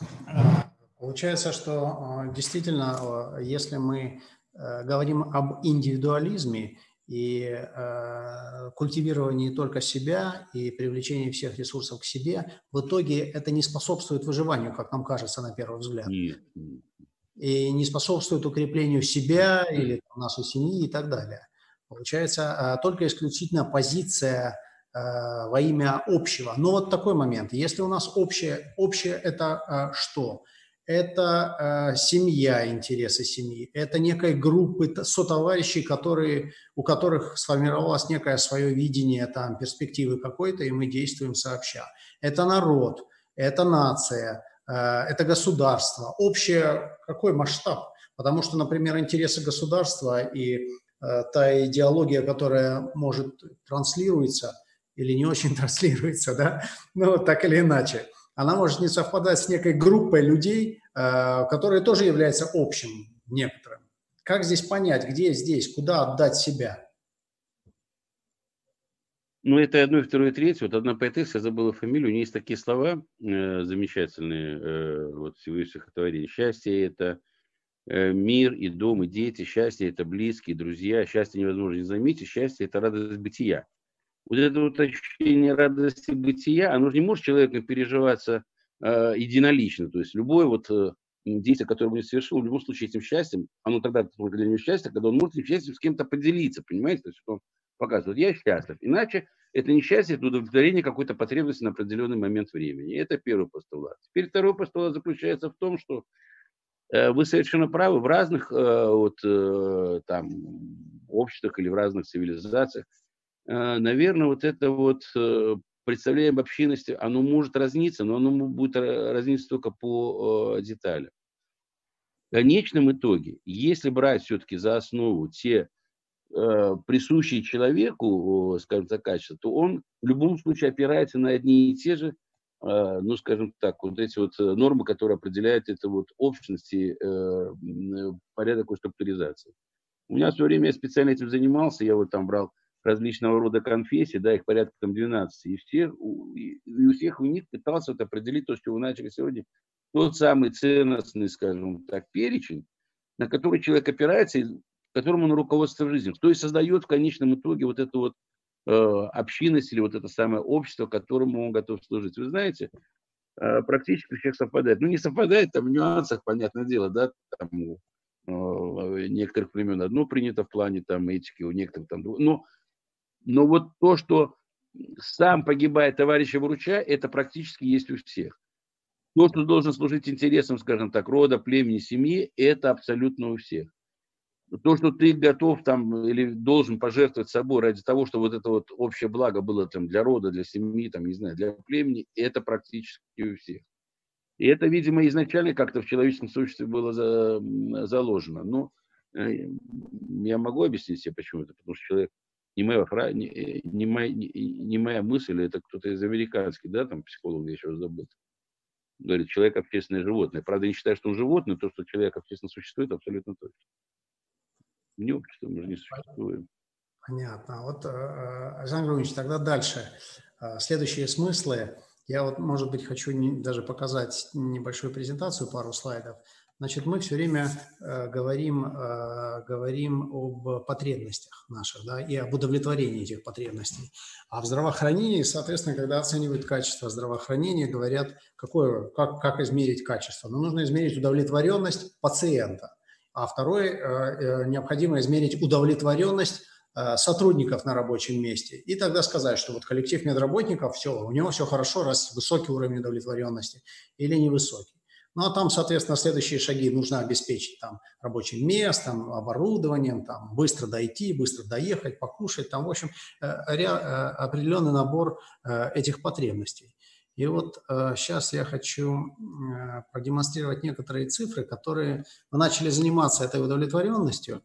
Получается, что э, действительно, э, если мы э, говорим об индивидуализме, и э, культивирование не только себя и привлечение всех ресурсов к себе, в итоге это не способствует выживанию, как нам кажется на первый взгляд. Нет. И не способствует укреплению себя или там, нашей семьи и так далее. Получается, э, только исключительно позиция э, во имя общего. Но вот такой момент. Если у нас общее, общее это э, что? это семья, интересы семьи, это некая группа сотоварищей, которые, у которых сформировалось некое свое видение там, перспективы какой-то, и мы действуем сообща. Это народ, это нация, это государство. Общее, какой масштаб? Потому что, например, интересы государства и та идеология, которая может транслируется или не очень транслируется, да, ну, так или иначе – она может не совпадать с некой группой людей, э, которые тоже являются общим некоторым. Как здесь понять, где здесь, куда отдать себя? Ну, это одно, второе, третье. Вот одна поэтесса, я забыла фамилию, у нее есть такие слова э, замечательные, э, вот всего стихотворения. Счастье – это э, мир и дом, и дети. Счастье – это близкие, друзья. Счастье невозможно не заметить. Счастье – это радость бытия вот это вот ощущение радости бытия, оно же не может человеком переживаться э, единолично. То есть любое вот э, действие, которое он совершил, в любом случае этим счастьем, оно тогда только для него счастье, когда он может этим счастьем с кем-то поделиться, понимаете? То есть он показывает, я счастлив. Иначе это не счастье, это удовлетворение какой-то потребности на определенный момент времени. Это первый постулат. Теперь второй постулат заключается в том, что э, вы совершенно правы, в разных э, вот, э, там, обществах или в разных цивилизациях Э, наверное, вот это вот э, представление об общинности, оно может разниться, но оно будет разниться только по э, деталям. В конечном итоге, если брать все-таки за основу те присущие человеку, скажем так, качества, то он в любом случае опирается на одни и те же, ну, скажем так, вот эти вот нормы, которые определяют это вот общность и порядок структуризации. У меня в свое время я специально этим занимался, я вот там брал различного рода конфессий, да, их порядка там 12, и, все, и у всех у них пытался вот определить то, что вы начали сегодня, тот самый ценностный, скажем так, перечень, на который человек опирается, и которому он руководствуется в жизни, кто и создает в конечном итоге вот эту вот э, общинность или вот это самое общество, которому он готов служить. Вы знаете, э, практически у всех совпадает. Ну, не совпадает там в нюансах, понятное дело, да, там у э, некоторых времен одно принято в плане там этики, у некоторых там другое. Но но вот то, что сам погибает товарища вруча, это практически есть у всех. То, что должен служить интересам, скажем так, рода, племени, семьи, это абсолютно у всех. То, что ты готов там или должен пожертвовать собой ради того, чтобы вот это вот общее благо было там для рода, для семьи, там, не знаю, для племени, это практически у всех. И это, видимо, изначально как-то в человеческом существе было за, заложено. Но э, я могу объяснить себе, почему это. Потому что человек не моя, фра... не, э, не, моя, не, моя мысль, это кто-то из американских, да, там психолог, я еще забыл. Говорит, человек общественное животное. Правда, не считаю, что он животное, то, что человек общественно существует, абсолютно точно. Не общество, мы же не существуем. Понятно. Вот, э, э, Александр Григорьевич, тогда дальше. Следующие смыслы. Я вот, может быть, хочу даже показать небольшую презентацию, пару слайдов. Значит, мы все время э, говорим, э, говорим об потребностях наших да, и об удовлетворении этих потребностей. А в здравоохранении, соответственно, когда оценивают качество здравоохранения, говорят, какое, как, как измерить качество. Но ну, нужно измерить удовлетворенность пациента. А второе, э, э, необходимо измерить удовлетворенность э, сотрудников на рабочем месте. И тогда сказать, что вот коллектив медработников, все, у него все хорошо, раз высокий уровень удовлетворенности или невысокий. Ну, а там, соответственно, следующие шаги нужно обеспечить там рабочим местом, оборудованием, там быстро дойти, быстро доехать, покушать, там, в общем, э, определенный набор этих потребностей. И вот сейчас я хочу продемонстрировать некоторые цифры, которые мы начали заниматься этой удовлетворенностью.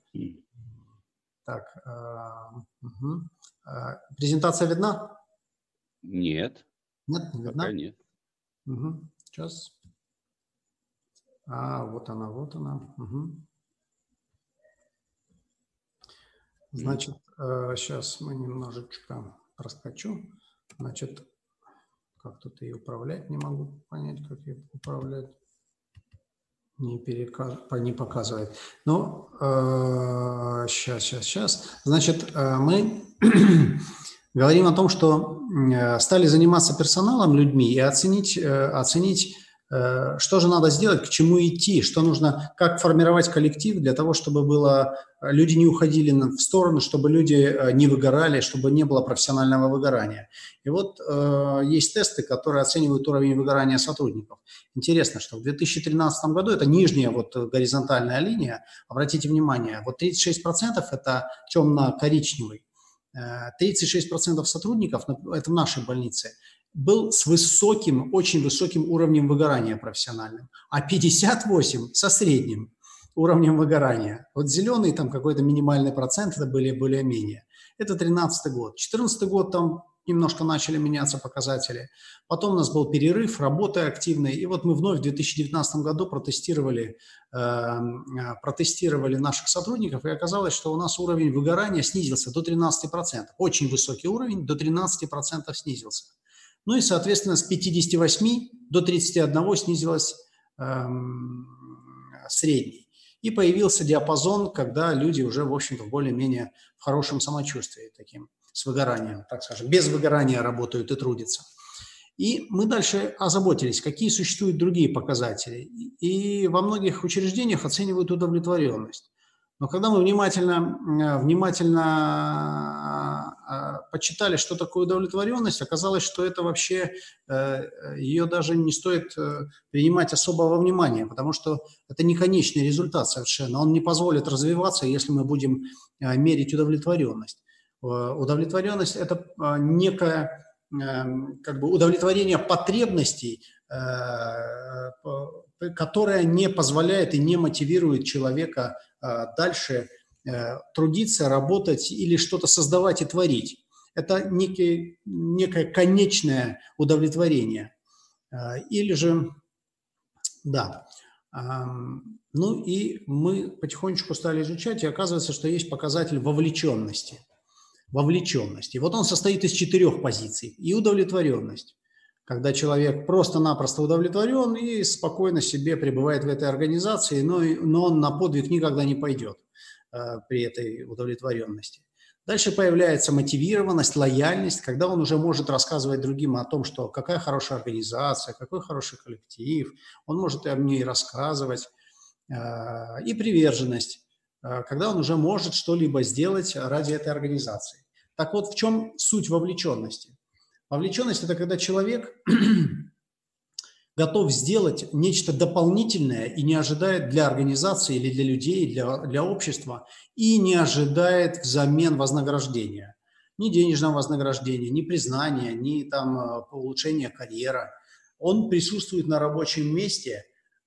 Так, угу. презентация видна? Нет. Нет, не видна? Пока нет. Угу. Сейчас. А, вот она, вот она. Угу. Значит, сейчас э, мы немножечко раскачу. Значит, как тут ее управлять, не могу понять, как ее управлять. Не, переказ... не показывает. Ну, э, сейчас, сейчас, сейчас. Значит, э, мы говорим о том, что э, стали заниматься персоналом, людьми и оценить, э, оценить что же надо сделать, к чему идти, что нужно, как формировать коллектив для того, чтобы было, люди не уходили в сторону, чтобы люди э, не выгорали, чтобы не было профессионального выгорания. И вот э, есть тесты, которые оценивают уровень выгорания сотрудников. Интересно, что в 2013 году, это нижняя вот горизонтальная линия, обратите внимание, вот 36% это темно-коричневый, 36% сотрудников, это в нашей больнице, был с высоким, очень высоким уровнем выгорания профессиональным, а 58 со средним уровнем выгорания. Вот зеленый там какой-то минимальный процент, это были более-менее. Это 13 год. 14 год там немножко начали меняться показатели. Потом у нас был перерыв, работа активная. И вот мы вновь в 2019 году протестировали, э, протестировали наших сотрудников, и оказалось, что у нас уровень выгорания снизился до 13%. Очень высокий уровень, до 13% снизился. Ну и, соответственно, с 58 до 31 снизилась эм, средний. И появился диапазон, когда люди уже, в общем-то, более-менее в хорошем самочувствии, таким, с выгоранием, так скажем, без выгорания работают и трудятся. И мы дальше озаботились, какие существуют другие показатели. И во многих учреждениях оценивают удовлетворенность. Но когда мы внимательно, э, внимательно э, почитали, что такое удовлетворенность, оказалось, что это вообще, э, ее даже не стоит принимать особого внимания, потому что это не конечный результат совершенно. Он не позволит развиваться, если мы будем мерить удовлетворенность. Удовлетворенность – это некое как бы удовлетворение потребностей, которое не позволяет и не мотивирует человека а, дальше э, трудиться, работать или что-то создавать и творить. Это некий, некое конечное удовлетворение. А, или же, да, ну и мы потихонечку стали изучать, и оказывается, что есть показатель вовлеченности. Вовлеченности. Вот он состоит из четырех позиций. И удовлетворенность когда человек просто-напросто удовлетворен и спокойно себе пребывает в этой организации, но, но он на подвиг никогда не пойдет э, при этой удовлетворенности. Дальше появляется мотивированность, лояльность, когда он уже может рассказывать другим о том, что какая хорошая организация, какой хороший коллектив, он может и о ней рассказывать. Э, и приверженность, э, когда он уже может что-либо сделать ради этой организации. Так вот, в чем суть вовлеченности? Вовлеченность – это когда человек готов сделать нечто дополнительное и не ожидает для организации или для людей, для, для общества, и не ожидает взамен вознаграждения. Ни денежного вознаграждения, ни признания, ни там э, улучшения карьеры. Он присутствует на рабочем месте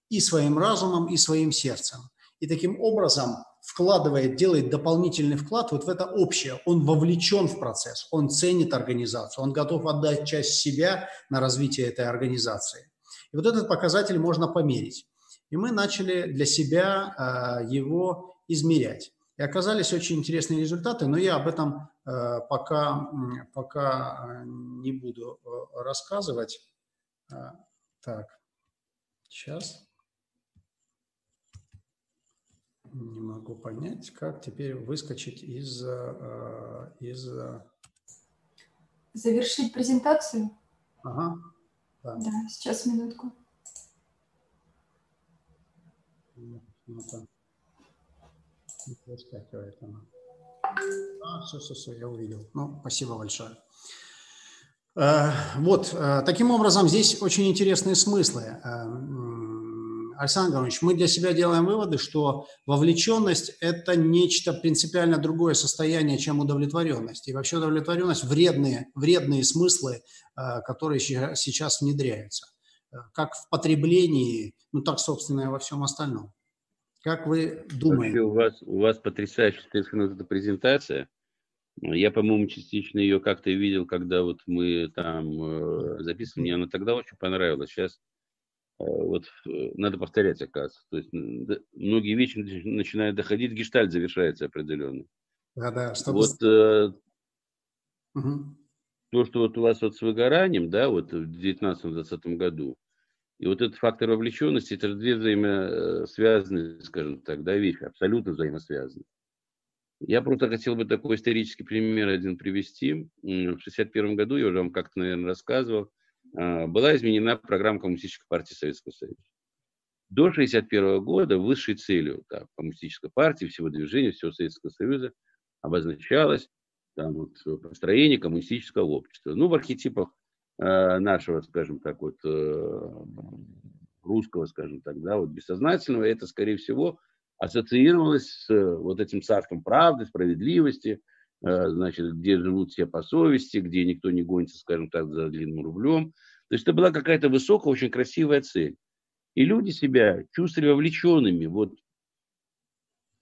и своим разумом, и своим сердцем. И таким образом вкладывает, делает дополнительный вклад вот в это общее. Он вовлечен в процесс, он ценит организацию, он готов отдать часть себя на развитие этой организации. И вот этот показатель можно померить. И мы начали для себя э, его измерять. И оказались очень интересные результаты, но я об этом э, пока, пока не буду э, рассказывать. Так, сейчас. Не могу понять, как теперь выскочить из... Э, из... Э, Завершить презентацию? Ага. Да, да сейчас минутку. Ну, Выскакивает она. А, все, все, все, я увидел. Ну, спасибо большое. Э, вот, таким образом, здесь очень интересные смыслы. Александр Гаврилович, мы для себя делаем выводы, что вовлеченность – это нечто принципиально другое состояние, чем удовлетворенность. И вообще удовлетворенность – вредные, вредные смыслы, э, которые сейчас внедряются. Э, как в потреблении, ну так, собственно, и во всем остальном. Как вы думаете? У вас, у вас потрясающая эта презентация. Я, по-моему, частично ее как-то видел, когда вот мы там э, записывали. Мне она тогда очень понравилась. Сейчас вот э, надо повторять, оказывается. То есть многие вещи начинают доходить, гештальт завершается определенно. Да, да. Чтобы... Вот э, угу. то, что вот у вас вот с выгоранием, да, вот в 2019-2020 году, И вот этот фактор вовлеченности, это же две взаимосвязанные, скажем так, да, вещи, абсолютно взаимосвязаны. Я просто хотел бы такой исторический пример один привести. В 1961 году, я уже вам как-то, наверное, рассказывал, была изменена программа Коммунистической партии Советского Союза. До 1961 года высшей целью да, коммунистической партии, всего движения, всего Советского Союза обозначалось там, вот, построение коммунистического общества. Ну, в архетипах э, нашего, скажем так, вот, э, русского, скажем так, да, вот бессознательного, это, скорее всего, ассоциировалось с э, вот этим царством правды, справедливости, значит, где живут все по совести, где никто не гонится, скажем так, за длинным рублем. То есть это была какая-то высокая, очень красивая цель. И люди себя чувствовали вовлеченными вот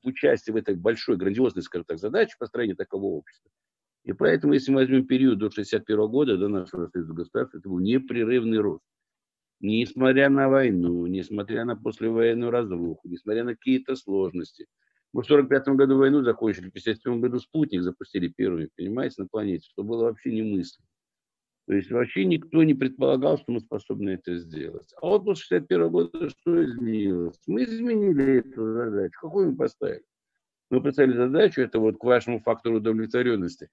в участие в этой большой, грандиозной, скажем так, задаче построения такого общества. И поэтому, если мы возьмем период до 61 года, до нашего союза государства, это был непрерывный рост. Несмотря на войну, несмотря на послевоенную разруху, несмотря на какие-то сложности. Мы в 1945 году войну закончили, в 1957 году спутник запустили первыми, понимаете, на планете, что было вообще немыслимо. То есть вообще никто не предполагал, что мы способны это сделать. А вот после 61 года что изменилось? Мы изменили эту задачу. Какую мы поставили? Мы поставили задачу, это вот к вашему фактору удовлетворенности,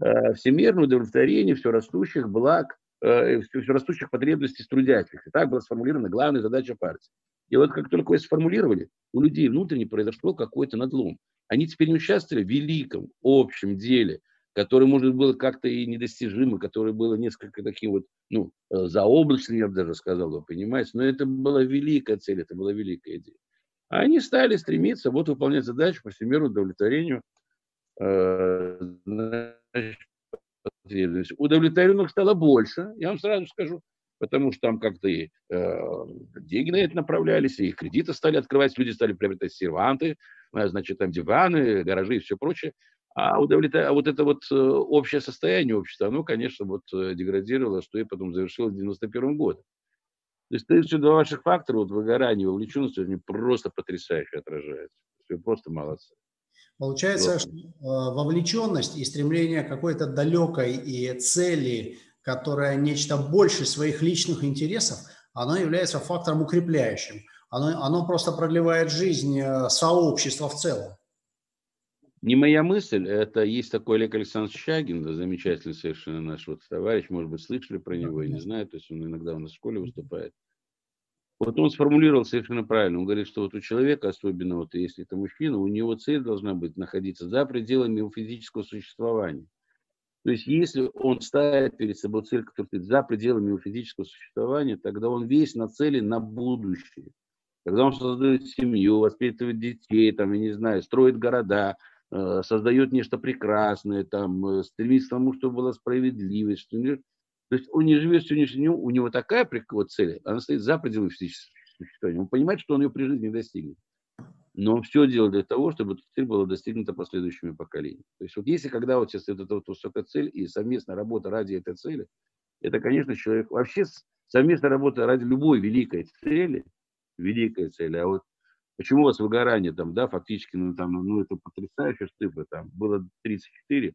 э, всемирное удовлетворение все растущих благ, все растущих потребностей трудящихся. Так была сформулирована главная задача партии. И вот как только вы сформулировали, у людей внутренне произошло какой-то надлом. Они теперь не участвовали в великом общем деле – которое, может, было как-то и недостижимо, которое было несколько таким вот, ну, э, заоблачным, я бы даже сказал, вы понимаете, но это была великая цель, это была великая идея. А они стали стремиться вот выполнять задачу по всемирному удовлетворению э, удовлетворенных стало больше, я вам сразу скажу, потому что там как-то и э, деньги на это направлялись, и кредиты стали открывать, люди стали приобретать серванты, э, значит, там диваны, гаражи и все прочее. А, удовлетвор... а вот это вот э, общее состояние общества, оно, конечно, вот э, деградировало, что и потом завершилось в 91 году. То есть эти два ваших фактора, вот выгорание, вовлеченность, они просто потрясающе отражаются. Вы просто молодцы. Получается, что э, вовлеченность и стремление к какой-то далекой и цели, которая нечто больше своих личных интересов, оно является фактором укрепляющим. Оно, оно просто продлевает жизнь сообщества в целом. Не моя мысль, это есть такой Олег Александрович Щагин, да, замечательный совершенно наш вот товарищ, может быть, слышали про него, я не знаю, то есть он иногда у нас в школе выступает. Вот он сформулировал совершенно правильно. Он говорит, что вот у человека, особенно вот если это мужчина, у него цель должна быть находиться за пределами его физического существования. То есть если он ставит перед собой цель, которая стоит за пределами его физического существования, тогда он весь нацелен на будущее. Когда он создает семью, воспитывает детей, там, я не знаю, строит города, Э, создает нечто прекрасное, там, э, стремится к тому, чтобы была справедливость. Что. То есть он не живет сегодняшним днем, у него такая вот цель, она стоит за пределами физического существования. Он понимает, что он ее при жизни не достигнет. Но он все делает для того, чтобы эта цель была достигнута последующими поколениями. То есть вот если когда вот сейчас это вот высокая цель и совместная работа ради этой цели, это, конечно, человек... Вообще совместная работа ради любой великой цели, великой цели, а вот Почему у вас выгорание там, да, фактически, ну, там, ну, это потрясающая цифра, там, было 34,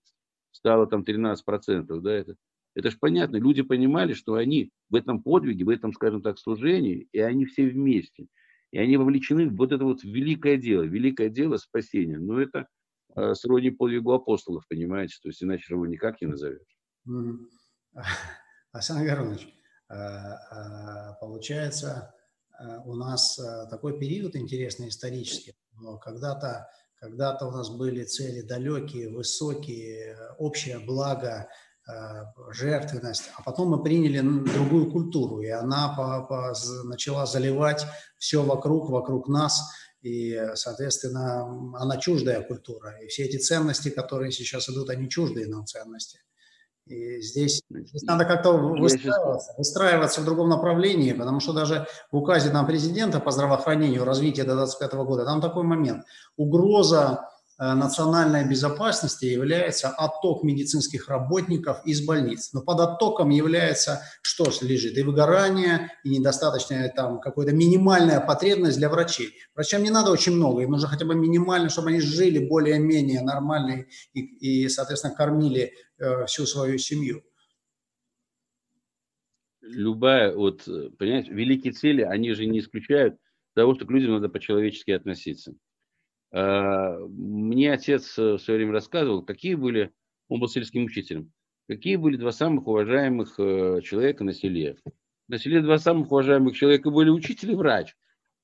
стало там 13 процентов, да, это, это же понятно, люди понимали, что они в этом подвиге, в этом, скажем так, служении, и они все вместе, и они вовлечены в вот это вот великое дело, великое дело спасения, но это э, сродни подвигу апостолов, понимаете, то есть иначе его никак не назовешь. Александр Геронович, э, э, получается, Э, у нас такой период интересный исторический. Когда-то когда у нас были цели далекие, высокие, общее благо, жертвенность, а потом мы приняли другую культуру, и она по, по, начала заливать все вокруг, вокруг нас, и, соответственно, она чуждая культура. И все эти ценности, которые сейчас идут, они чуждые нам ценности. И здесь, здесь надо как-то выстраиваться, выстраиваться в другом направлении, потому что даже в указе там, президента по здравоохранению развития до 2025 года, там такой момент. Угроза Э, национальной безопасности является отток медицинских работников из больниц. Но под оттоком является, что лежит, и выгорание, и недостаточная там какая-то минимальная потребность для врачей. Врачам не надо очень много, им нужно хотя бы минимально, чтобы они жили более-менее нормально и, и, соответственно, кормили э, всю свою семью. любая, вот, понимаете, великие цели, они же не исключают того, что к людям надо по-человечески относиться. А, мне отец в свое время рассказывал, какие были, он был сельским учителем, какие были два самых уважаемых э, человека на селе. На селе два самых уважаемых человека были учитель и врач.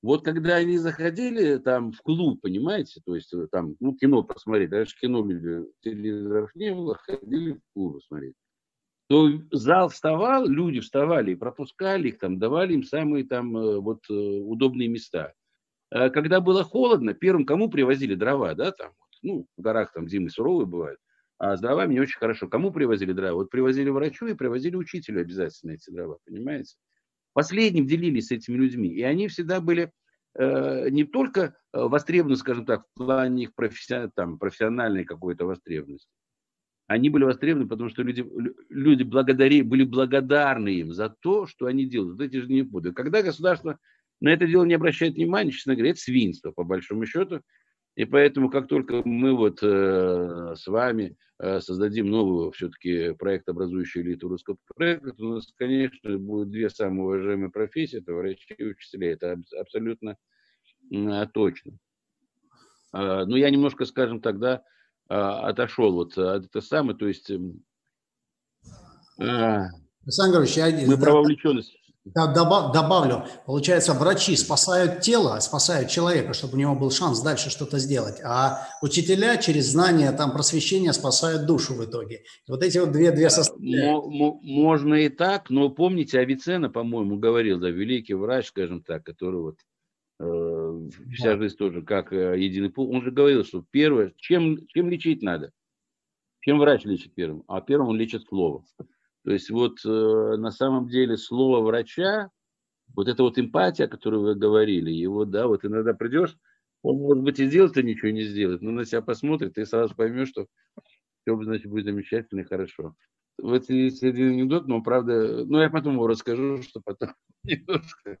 Вот когда они заходили там в клуб, понимаете, то есть э, там, ну, кино посмотреть, даже кино люди, телевизоров не было, ходили в клуб смотреть, то зал вставал, люди вставали и пропускали их там, давали им самые там э, вот удобные места. А когда было холодно, первым кому привозили дрова, да, там, ну, в горах там зимы суровые бывают, а с дровами не очень хорошо. Кому привозили дрова? Вот привозили врачу и привозили учителю обязательно эти дрова, понимаете? Последним делились с этими людьми. И они всегда были э, не только э, востребованы, скажем так, в плане их профессион, там, профессиональной какой-то востребованности. Они были востребованы, потому что люди, люди благодари, были благодарны им за то, что они делают. Вот эти же не подвиги. Когда государство на это дело не обращает внимания, честно говоря, это свинство, по большому счету. И поэтому, как только мы вот э, с вами э, создадим новую все-таки проект образующую элиту русского проекта, то у нас, конечно, будет две самые уважаемые профессии, это врачи и учителя. Это абсолютно э, точно. Э, но я немножко, скажем, тогда э, отошел вот от этого самого, то есть... Э, Александр Григорьевич, я... Мы про вовлеченность да, добавлю, получается, врачи спасают тело, спасают человека, чтобы у него был шанс дальше что-то сделать, а учителя через знания, там, просвещения спасают душу в итоге. Вот эти вот две, две составляющие. Можно и так, но помните, Авиценна, по-моему, говорил, да, великий врач, скажем так, который вот э, вся жизнь тоже как э, единый пул, он же говорил, что первое, чем, чем лечить надо? Чем врач лечит первым? А первым он лечит словом. То есть вот э, на самом деле слово врача, вот эта вот эмпатия, о которой вы говорили, его, да, вот иногда придешь, он, может быть, и сделать-то ничего не сделает, но на себя посмотрит, ты сразу поймешь, что все, значит, будет замечательно и хорошо. Вот есть один анекдот, но правда, ну я потом его расскажу, что потом немножко.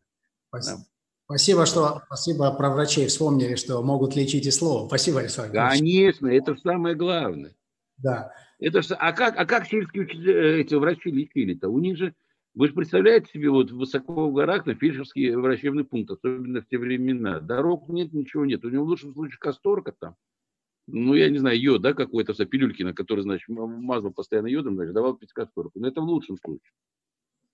Спасибо. Да. Спасибо, что спасибо про врачей вспомнили, что могут лечить и слово. Спасибо, Александр. Конечно, это самое главное. Да. Это же, а как, а как сельские э, эти врачи лечили-то? У них же, вы же представляете себе, вот высоко в горах на фельдшерский врачебный пункт, особенно в те времена, дорог нет, ничего нет. У него в лучшем случае касторка там, ну, я не знаю, йод, да, какой-то, пилюльки, на который, значит, мазал постоянно йодом, значит, давал пить касторку. Но это в лучшем случае.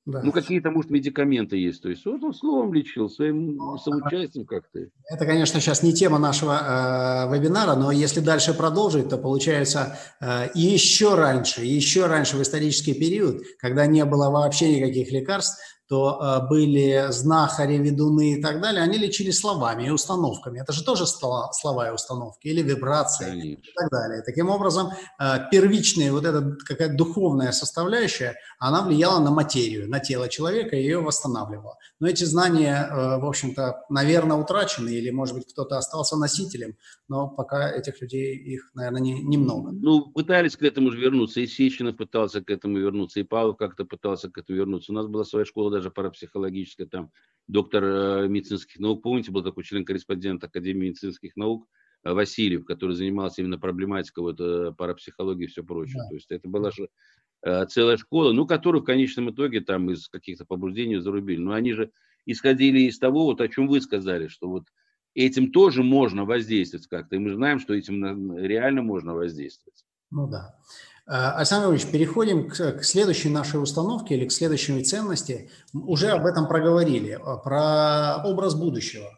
Да. Ну, какие-то, может, медикаменты есть. То есть он словом лечил, своим ну, соучастием как-то. Это, конечно, сейчас не тема нашего э, вебинара, но если дальше продолжить, то получается э, еще раньше, еще раньше в исторический период, когда не было вообще никаких лекарств, то э, были знахари, ведуны и так далее, они лечили словами и установками. Это же тоже слова и установки, или вибрации Конечно. и так далее. Таким образом, э, первичная вот эта какая-то духовная составляющая, она влияла на материю, на тело человека и ее восстанавливала. Но эти знания, э, в общем-то, наверное, утрачены, или, может быть, кто-то остался носителем, но пока этих людей, их, наверное, не, немного. Ну, пытались к этому же вернуться, и Сечина пытался к этому вернуться, и Павлов как-то пытался к этому вернуться. У нас была своя школа даже парапсихологическая, там доктор э, медицинских наук, помните, был такой член-корреспондент Академии медицинских наук, э, Васильев, который занимался именно проблематикой вот, э, парапсихологии и все прочее. Да. То есть это была же целая школа, ну, которую в конечном итоге там из каких-то побуждений зарубили. Но они же исходили из того, вот о чем вы сказали, что вот этим тоже можно воздействовать как-то. И мы знаем, что этим реально можно воздействовать. Ну да. Э, Александр Ильич, переходим к, к следующей нашей установке или к следующей ценности. Уже об этом проговорили, э, про образ будущего.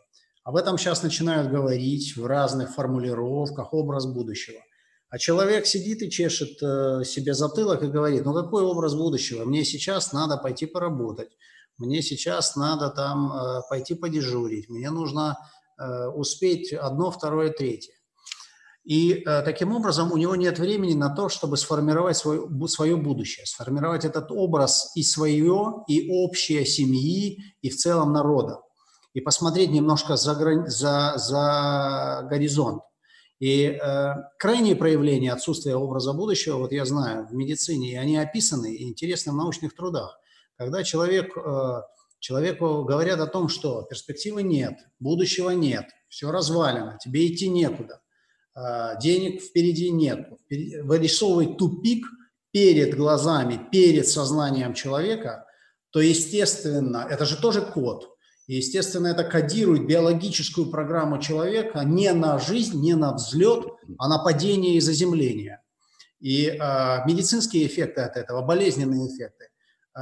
Об этом сейчас начинают говорить в разных формулировках, образ будущего. А человек сидит и чешет э, себе затылок и говорит, ну какой образ будущего? Мне сейчас надо пойти поработать, мне сейчас надо там пойти подежурить, мне нужно успеть одно, второе, третье. И э, таким образом у него нет времени на то, чтобы сформировать свой, свое будущее, сформировать этот образ и свое, и общее семьи, и в целом народа. И посмотреть немножко за, за, за горизонт. И э, крайние проявления отсутствия образа будущего, вот я знаю, в медицине, и они описаны и интересны в научных трудах. Когда человек, э, человеку говорят о том, что перспективы нет, будущего нет, все развалено, тебе идти некуда денег впереди нет. Вырисовывать тупик перед глазами, перед сознанием человека, то, естественно, это же тоже код. Естественно, это кодирует биологическую программу человека не на жизнь, не на взлет, а на падение и заземление. И э, медицинские эффекты от этого, болезненные эффекты, э,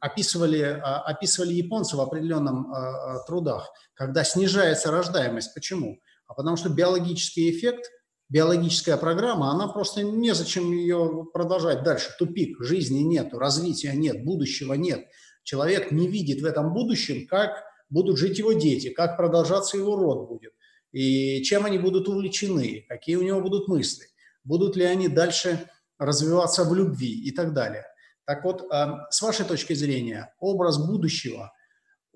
описывали, э, описывали японцы в определенном э, трудах, когда снижается рождаемость. Почему? А потому что биологический эффект, биологическая программа, она просто незачем ее продолжать дальше. Тупик, жизни нет, развития нет, будущего нет. Человек не видит в этом будущем, как будут жить его дети, как продолжаться его род будет, и чем они будут увлечены, какие у него будут мысли, будут ли они дальше развиваться в любви и так далее. Так вот, э, с вашей точки зрения, образ будущего –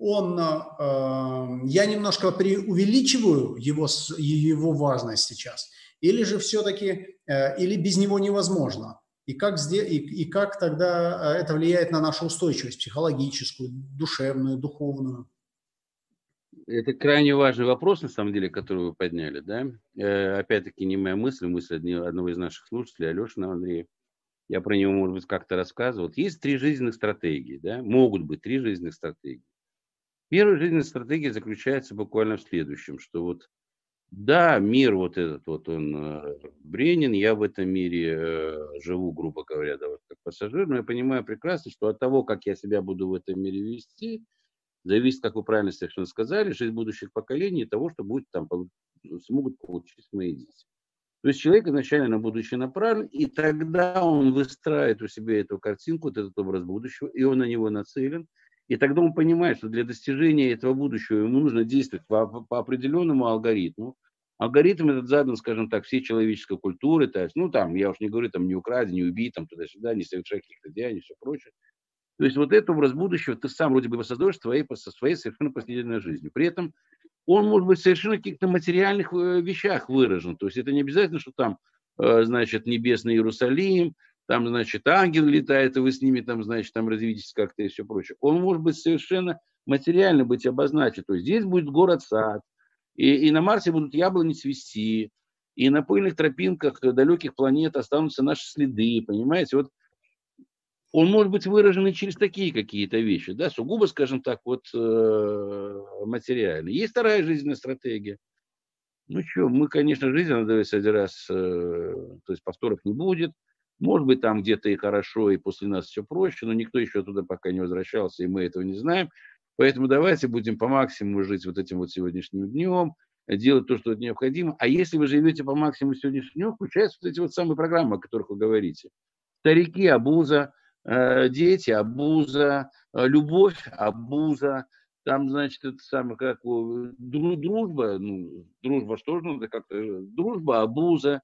он, э, я немножко преувеличиваю его, его важность сейчас, или же все-таки, э, или без него невозможно? И как, и, и как тогда э, это влияет на нашу устойчивость психологическую, душевную, духовную? Это крайне важный вопрос, на самом деле, который вы подняли. Да? Опять-таки, не моя мысль, мысль одного из наших слушателей, Алешина Андрея. Я про него, может быть, как-то рассказывал. Есть три жизненных стратегии. Да? Могут быть три жизненных стратегии. Первая жизненная стратегия заключается буквально в следующем, что вот да, мир вот этот вот, он э, бренен, я в этом мире э, живу, грубо говоря, да, вот как пассажир, но я понимаю прекрасно, что от того, как я себя буду в этом мире вести, зависит, как вы правильно совершенно сказали, жизнь будущих поколений и того, что будет там, смогут получить мои дети. То есть человек изначально на будущее направлен, и тогда он выстраивает у себя эту картинку, вот этот образ будущего, и он на него нацелен – и тогда он понимает, что для достижения этого будущего ему нужно действовать по, по определенному алгоритму. Алгоритм этот задан, скажем так, всей человеческой культуры. То есть, ну, там, я уж не говорю, там, не укради, не убей, там, туда-сюда, не совершай каких-то деяний и все прочее. То есть вот этот образ будущего ты сам вроде бы воссоздаешь своей, со своей совершенно повседневной жизнью. При этом он может быть совершенно в каких-то материальных э, вещах выражен. То есть это не обязательно, что там, э, значит, небесный Иерусалим, там, значит, ангел летает, и вы с ними там, значит, там разведитесь как-то и все прочее. Он может быть совершенно материально быть обозначен. То есть здесь будет город-сад, и, и на Марсе будут яблони цвести, и на пыльных тропинках далеких планет останутся наши следы, понимаете? Вот он может быть выражен и через такие какие-то вещи, да, сугубо, скажем так, вот э, материально. Есть вторая жизненная стратегия. Ну что, мы, конечно, жизнь надо один раз, э, то есть повторов не будет, может быть, там где-то и хорошо, и после нас все проще, но никто еще туда пока не возвращался, и мы этого не знаем. Поэтому давайте будем по максимуму жить вот этим вот сегодняшним днем, делать то, что необходимо. А если вы живете по максимуму сегодняшнего дня, включаются вот эти вот самые программы, о которых вы говорите. Старики, абуза, э, дети, абуза, э, любовь, абуза, там, значит, это самое, как дружба, ну, дружба что же надо как-то, э, дружба, абуза,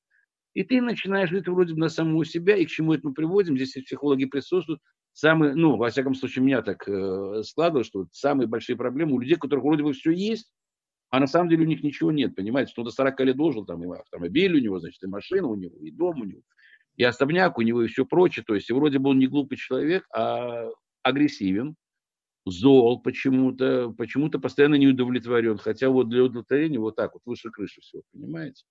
и ты начинаешь жить вроде бы на самого себя, и к чему это мы приводим, здесь психологи присутствуют, самые, ну, во всяком случае, меня так э, складывалось, что самые большие проблемы у людей, у которых вроде бы все есть, а на самом деле у них ничего нет, понимаете, до 40 лет должен, там, и автомобиль у него, значит, и машина у него, и дом у него, и особняк у него, и все прочее, то есть, и вроде бы он не глупый человек, а агрессивен, зол почему-то, почему-то постоянно не удовлетворен, хотя вот для удовлетворения вот так вот, выше крыши всего, понимаете?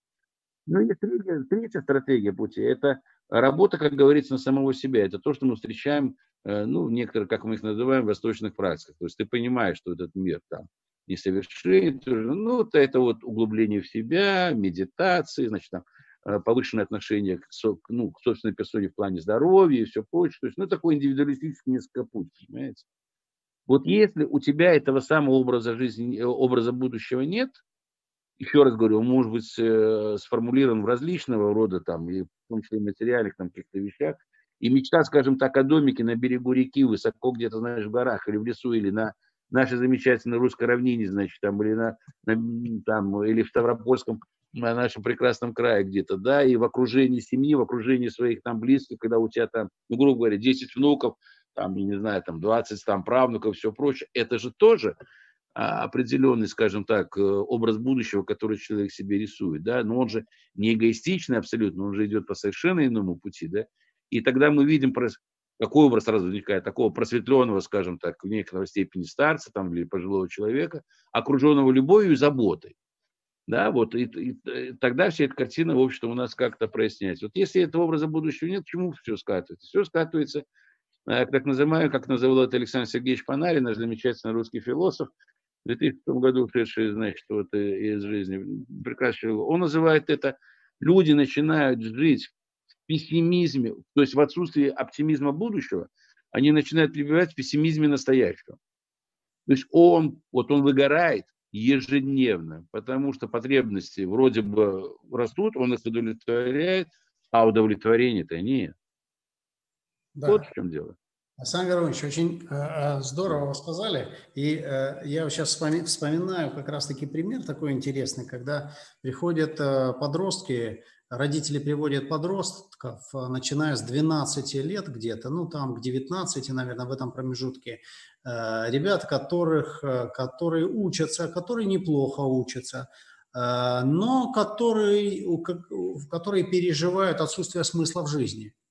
Ну и третья, третья стратегия пути – это работа, как говорится, на самого себя. Это то, что мы встречаем, э, ну, некоторые, как мы их называем, восточных практиках. То есть ты понимаешь, что этот мир там несовершенен, ну, это вот углубление в себя, медитации, значит, там, э, повышенное отношение к, ну, к собственной персоне в плане здоровья и все прочее. То есть, ну, такой индивидуалистический несколько путь, понимаете? Вот если у тебя этого самого образа жизни, э, образа будущего нет – еще раз говорю, он может быть э, сформулирован в различного рода, там, и в том числе материальных там, каких-то вещах. И мечта, скажем так, о домике на берегу реки, высоко где-то, знаешь, в горах или в лесу, или на нашей замечательной русской равнине, значит, там, или, на, на, там, или в Ставропольском, на нашем прекрасном крае где-то, да, и в окружении семьи, в окружении своих там близких, когда у тебя там, ну, грубо говоря, 10 внуков, там, я не знаю, там 20 там правнуков, все прочее, это же тоже определенный, скажем так, э, образ будущего, который человек себе рисует, да, но он же не эгоистичный абсолютно, он же идет по совершенно иному пути, да, и тогда мы видим, какой образ сразу возникает, такого просветленного, скажем так, в некоторой степени старца там, или пожилого человека, окруженного любовью и заботой. Да, вот, и, и, и тогда вся эта картина, в общем-то, у нас как-то проясняется. Вот если этого образа будущего нет, к чему все скатывается? Все скатывается так называемый, как называл это Александр Сергеевич Панарин, наш замечательный русский философ, в 2006 году ушедший, значит, вот из жизни, прекрасный он называет это, люди начинают жить в пессимизме, то есть в отсутствии оптимизма будущего, они начинают пребывать в пессимизме настоящего. То есть он, вот он выгорает ежедневно, потому что потребности вроде бы растут, он их удовлетворяет, а удовлетворения-то нет. Да. Вот в чем дело. Александр Верович, очень э, э, здорово вы сказали. И э, я сейчас вспоминаю как раз-таки пример такой интересный, когда приходят подростки, родители приводят подростков, начиная с 12 лет где-то, ну там к 19, наверное, в этом промежутке, ребят, которых, которые учатся, которые неплохо учатся, но которые, которые переживают отсутствие смысла в жизни –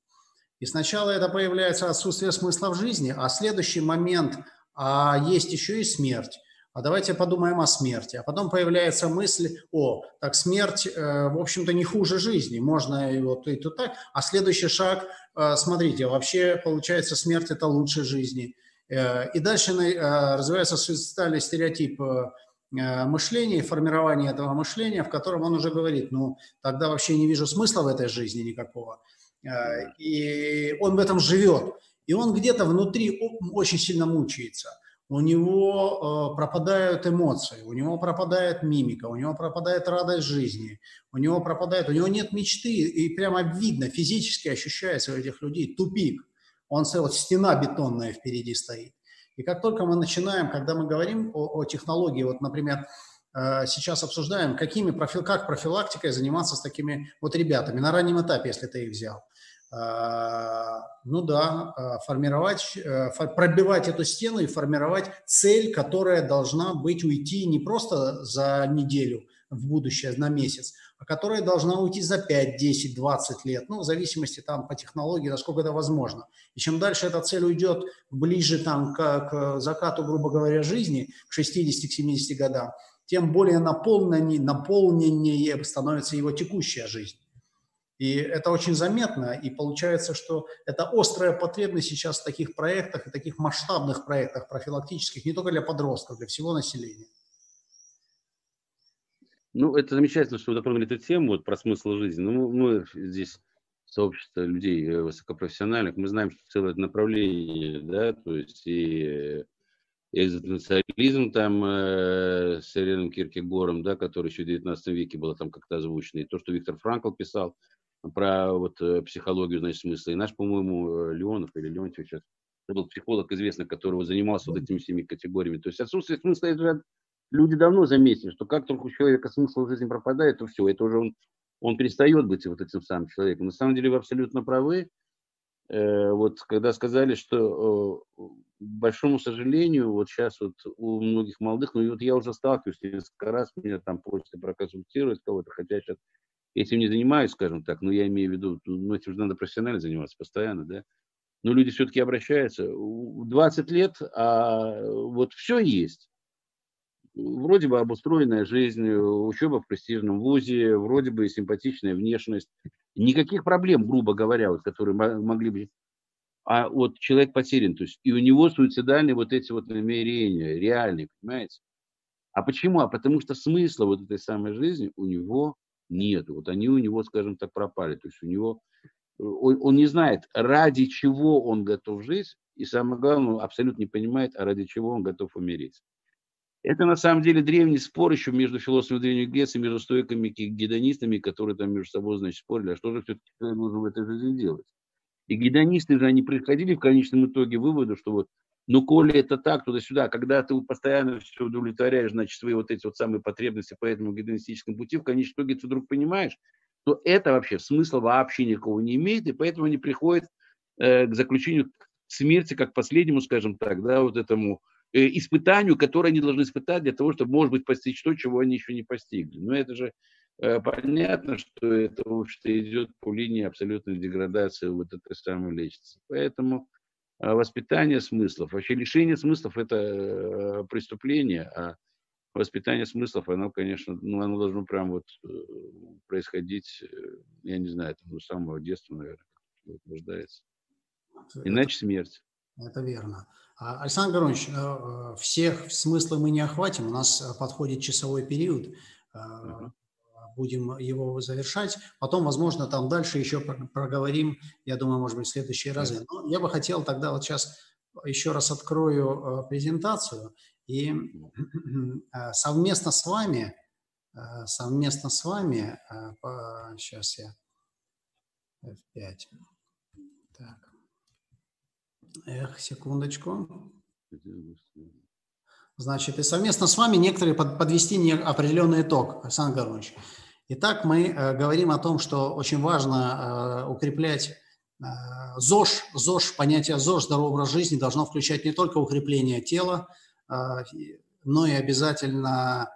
и сначала это появляется отсутствие смысла в жизни, а следующий момент, а есть еще и смерть. А давайте подумаем о смерти. А потом появляется мысль, о, так смерть, э, в общем-то, не хуже жизни, можно и вот и тут так. А следующий шаг, э, смотрите, вообще получается смерть – это лучше жизни. Э, и дальше э, развивается социальный стереотип э, мышления и формирование этого мышления, в котором он уже говорит, ну, тогда вообще не вижу смысла в этой жизни никакого. Э, и он в этом живет. И он где-то внутри очень сильно мучается. У него э, пропадают эмоции, у него пропадает мимика, у него пропадает радость жизни, у него пропадает, у него нет мечты, и прямо видно, физически ощущается у этих людей тупик. Он вот стена бетонная впереди стоит. И как только мы начинаем, когда мы говорим о, о технологии, вот, например, э, сейчас обсуждаем, какими как профилактикой заниматься с такими вот ребятами на раннем этапе, если ты их взял. А, ну да, а, формировать, э, пробивать эту стену и формировать цель, которая должна быть уйти не просто за неделю в будущее, на месяц, а которая должна уйти за 5, 10, 20 лет, ну, в зависимости там по технологии, насколько это возможно. И чем дальше эта цель уйдет ближе там к, к закату, грубо говоря, жизни, к 60-70 годам, тем более наполненнее, наполненнее становится его текущая жизнь. И это очень заметно, и получается, что это острая потребность сейчас в таких проектах и таких масштабных проектах профилактических, не только для подростков, для всего населения. Ну, это замечательно, что вы затронули эту тему вот, про смысл жизни. Ну, мы здесь сообщество людей э, высокопрофессиональных, мы знаем, что целое направление, да, то есть и экзистенциализм там э, с Эреном Киркегором, да, который еще в 19 веке было там как-то озвучено, и то, что Виктор Франкл писал – про вот э, психологию, значит, смысла. И наш, по-моему, э, Леонов или Леонтьев сейчас, это был психолог известный, который занимался вот этими всеми категориями. То есть отсутствие смысла, это же люди давно заметили, что как только у человека смысл в жизни пропадает, то все, это уже он, он перестает быть вот этим самым человеком. На самом деле вы абсолютно правы. Э, вот когда сказали, что, э, большому сожалению, вот сейчас вот у многих молодых, ну и вот я уже сталкиваюсь несколько раз, меня там просят проконсультировать кого-то, хотя сейчас этим не занимаюсь, скажем так, но я имею в виду, ну, этим же надо профессионально заниматься постоянно, да. Но люди все-таки обращаются. 20 лет, а вот все есть. Вроде бы обустроенная жизнь, учеба в престижном вузе, вроде бы симпатичная внешность. Никаких проблем, грубо говоря, вот, которые могли бы... А вот человек потерян, то есть и у него суицидальные вот эти вот намерения, реальные, понимаете? А почему? А потому что смысла вот этой самой жизни у него нет. Вот они у него, скажем так, пропали. То есть у него, он, он не знает, ради чего он готов жить, и самое главное, он абсолютно не понимает, а ради чего он готов умереть. Это на самом деле древний спор еще между философами Древней Греции, между стойками и гедонистами, которые там между собой, значит, спорили, а что же все-таки нужно в этой жизни делать. И гедонисты же, они приходили в конечном итоге выводу, что вот ну, коли это так, туда-сюда, когда ты постоянно все удовлетворяешь, значит, свои вот эти вот самые потребности по этому гедонистическому пути, в конечном итоге ты вдруг понимаешь, то это вообще смысла вообще никакого не имеет, и поэтому они приходят э, к заключению смерти как последнему, скажем так, да, вот этому э, испытанию, которое они должны испытать для того, чтобы, может быть, постичь то, чего они еще не постигли. Но это же э, понятно, что это, в общем-то, идет по линии абсолютной деградации вот этой самой лестницы. Поэтому воспитание смыслов. Вообще лишение смыслов – это э, преступление, а воспитание смыслов, оно, конечно, ну, оно должно прям вот э, происходить, э, я не знаю, там, ну, с самого детства, наверное, утверждается. Иначе смерть. Это верно. А, Александр Горович, всех смыслов мы не охватим, у нас подходит часовой период, uh-huh. Будем его завершать, потом, возможно, там дальше еще проговорим, я думаю, может быть, в следующие разы. Но я бы хотел тогда вот сейчас еще раз открою презентацию и совместно с вами, совместно с вами, сейчас я F5. Так. Эх, секундочку. Значит, и совместно с вами некоторые под, подвести определенный итог, Александр Горович. Итак, мы э, говорим о том, что очень важно э, укреплять э, ЗОЖ. ЗОЖ, понятие ЗОЖ, здоровый образ жизни, должно включать не только укрепление тела, но и обязательно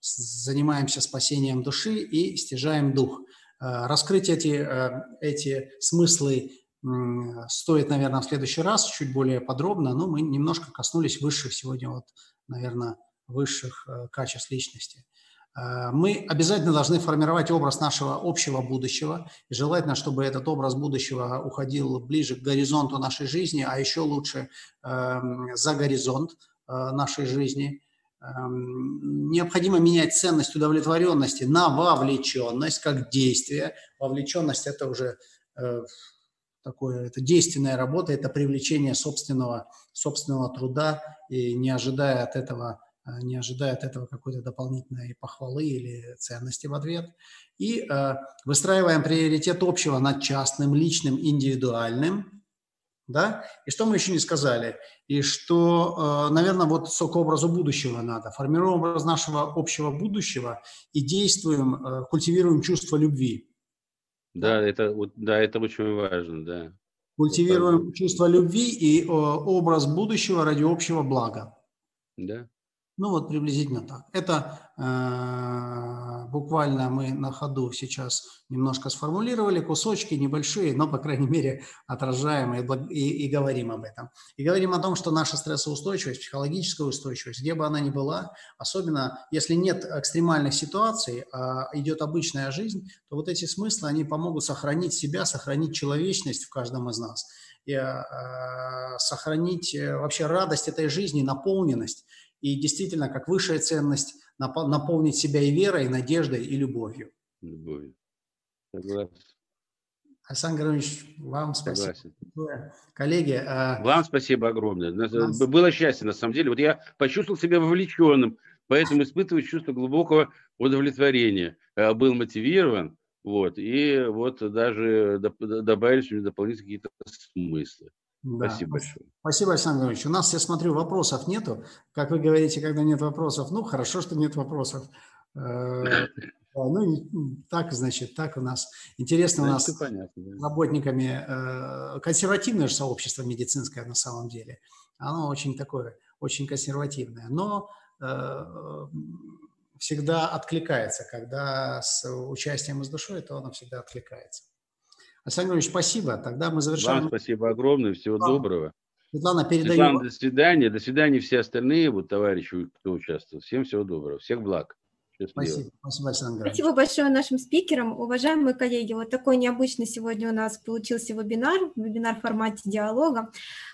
занимаемся спасением души и стяжаем дух. Раскрыть эти, эти смыслы стоит, наверное, в следующий раз чуть более подробно, но мы немножко коснулись высших сегодня, вот, наверное, высших качеств личности. Мы обязательно должны формировать образ нашего общего будущего, и желательно, чтобы этот образ будущего уходил ближе к горизонту нашей жизни, а еще лучше за горизонт нашей жизни – Эм, необходимо менять ценность удовлетворенности на вовлеченность как действие. Вовлеченность – это уже э, такое, это действенная работа, это привлечение собственного, собственного труда, и не ожидая от этого э, не ожидая от этого какой-то дополнительной похвалы или ценности в ответ. И э, выстраиваем приоритет общего над частным, личным, индивидуальным – да? И что мы еще не сказали? И что, э, наверное, вот к образу будущего надо. Формируем образ нашего общего будущего и действуем, э, культивируем чувство любви. Да, это, да, это очень важно, да. Культивируем чувство любви и образ будущего ради общего блага. Да. Ну вот приблизительно так. Это э, буквально мы на ходу сейчас немножко сформулировали, кусочки небольшие, но, по крайней мере, отражаем и, и, и говорим об этом. И говорим о том, что наша стрессоустойчивость, психологическая устойчивость, где бы она ни была, особенно если нет экстремальных ситуаций, а идет обычная жизнь, то вот эти смыслы, они помогут сохранить себя, сохранить человечность в каждом из нас и э, сохранить э, вообще радость этой жизни, наполненность и действительно, как высшая ценность, наполнить себя и верой, и надеждой, и любовью. Любовью. Согласен. Александр Григорьевич, вам спасибо. Согласен. Коллеги. А, вам спасибо огромное. Нам... Было счастье, на самом деле. Вот я почувствовал себя вовлеченным, поэтому испытываю чувство глубокого удовлетворения. Э, был мотивирован, вот, и вот даже добавились дополнительные какие-то смыслы. Да. Спасибо большое. Спасибо, Александр Иванович. У нас, я смотрю, вопросов нету. Как вы говорите, когда нет вопросов, ну, хорошо, что нет вопросов. Э, ну, так, значит, так у нас. Интересно у нас понятно, работниками, э, консервативное же сообщество медицинское на самом деле. Оно очень такое, очень консервативное. Но э, всегда откликается, когда с участием и с душой, то оно всегда откликается. Александр Ильич, спасибо. Тогда мы завершаем. Вам спасибо огромное. Всего Вам. доброго. Светлана, передаю. Светлана, до свидания. До свидания все остальные вот, товарищи, кто участвовал. Всем всего доброго. Всех благ. Спасибо, спасибо, Александр Спасибо большое нашим спикерам. Уважаемые коллеги, вот такой необычный сегодня у нас получился вебинар, вебинар в формате диалога.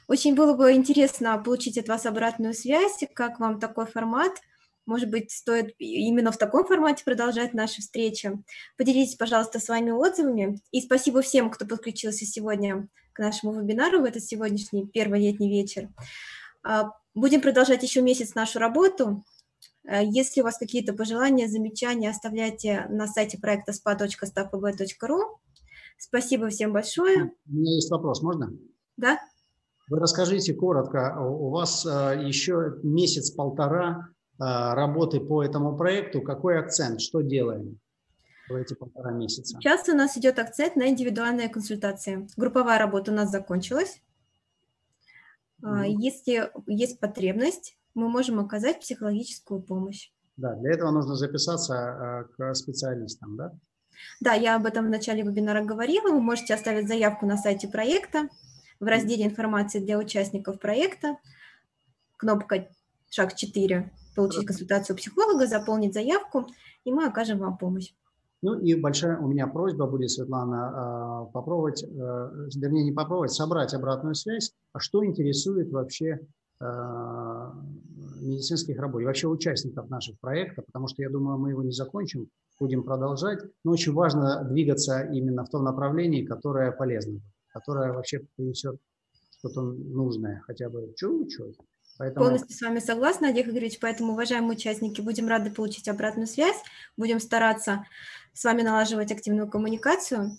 Очень было бы интересно получить от вас обратную связь, как вам такой формат – может быть, стоит именно в таком формате продолжать наши встречи. Поделитесь, пожалуйста, своими отзывами. И спасибо всем, кто подключился сегодня к нашему вебинару в этот сегодняшний первый летний вечер. А, будем продолжать еще месяц нашу работу. А, если у вас какие-то пожелания, замечания, оставляйте на сайте проекта spa.stapb.ru. Спасибо всем большое. У меня есть вопрос, можно? Да. Вы расскажите коротко, у вас а, еще месяц-полтора а, работы по этому проекту, какой акцент, что делаем в эти полтора месяца? Сейчас у нас идет акцент на индивидуальные консультации. Групповая работа у нас закончилась. Mm. Если есть потребность, мы можем оказать психологическую помощь. Да, для этого нужно записаться а, к специалистам, да? Да, я об этом в начале вебинара говорила. Вы можете оставить заявку на сайте проекта в разделе информации для участников проекта. Кнопка шаг 4 получить консультацию психолога, заполнить заявку, и мы окажем вам помощь. Ну и большая у меня просьба будет, Светлана, попробовать, вернее, не попробовать, собрать обратную связь, а что интересует вообще медицинских работников, вообще участников наших проектов, потому что я думаю, мы его не закончим, будем продолжать. Но очень важно двигаться именно в том направлении, которое полезно, которое вообще принесет что-то нужное, хотя бы чуть-чуть. Поэтому... Полностью с вами согласна, Олег Игоревич, поэтому, уважаемые участники, будем рады получить обратную связь, будем стараться с вами налаживать активную коммуникацию.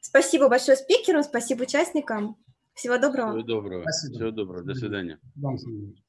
Спасибо большое спикерам, спасибо участникам. Всего доброго. Всего доброго. Спасибо. Всего доброго. До свидания. До свидания.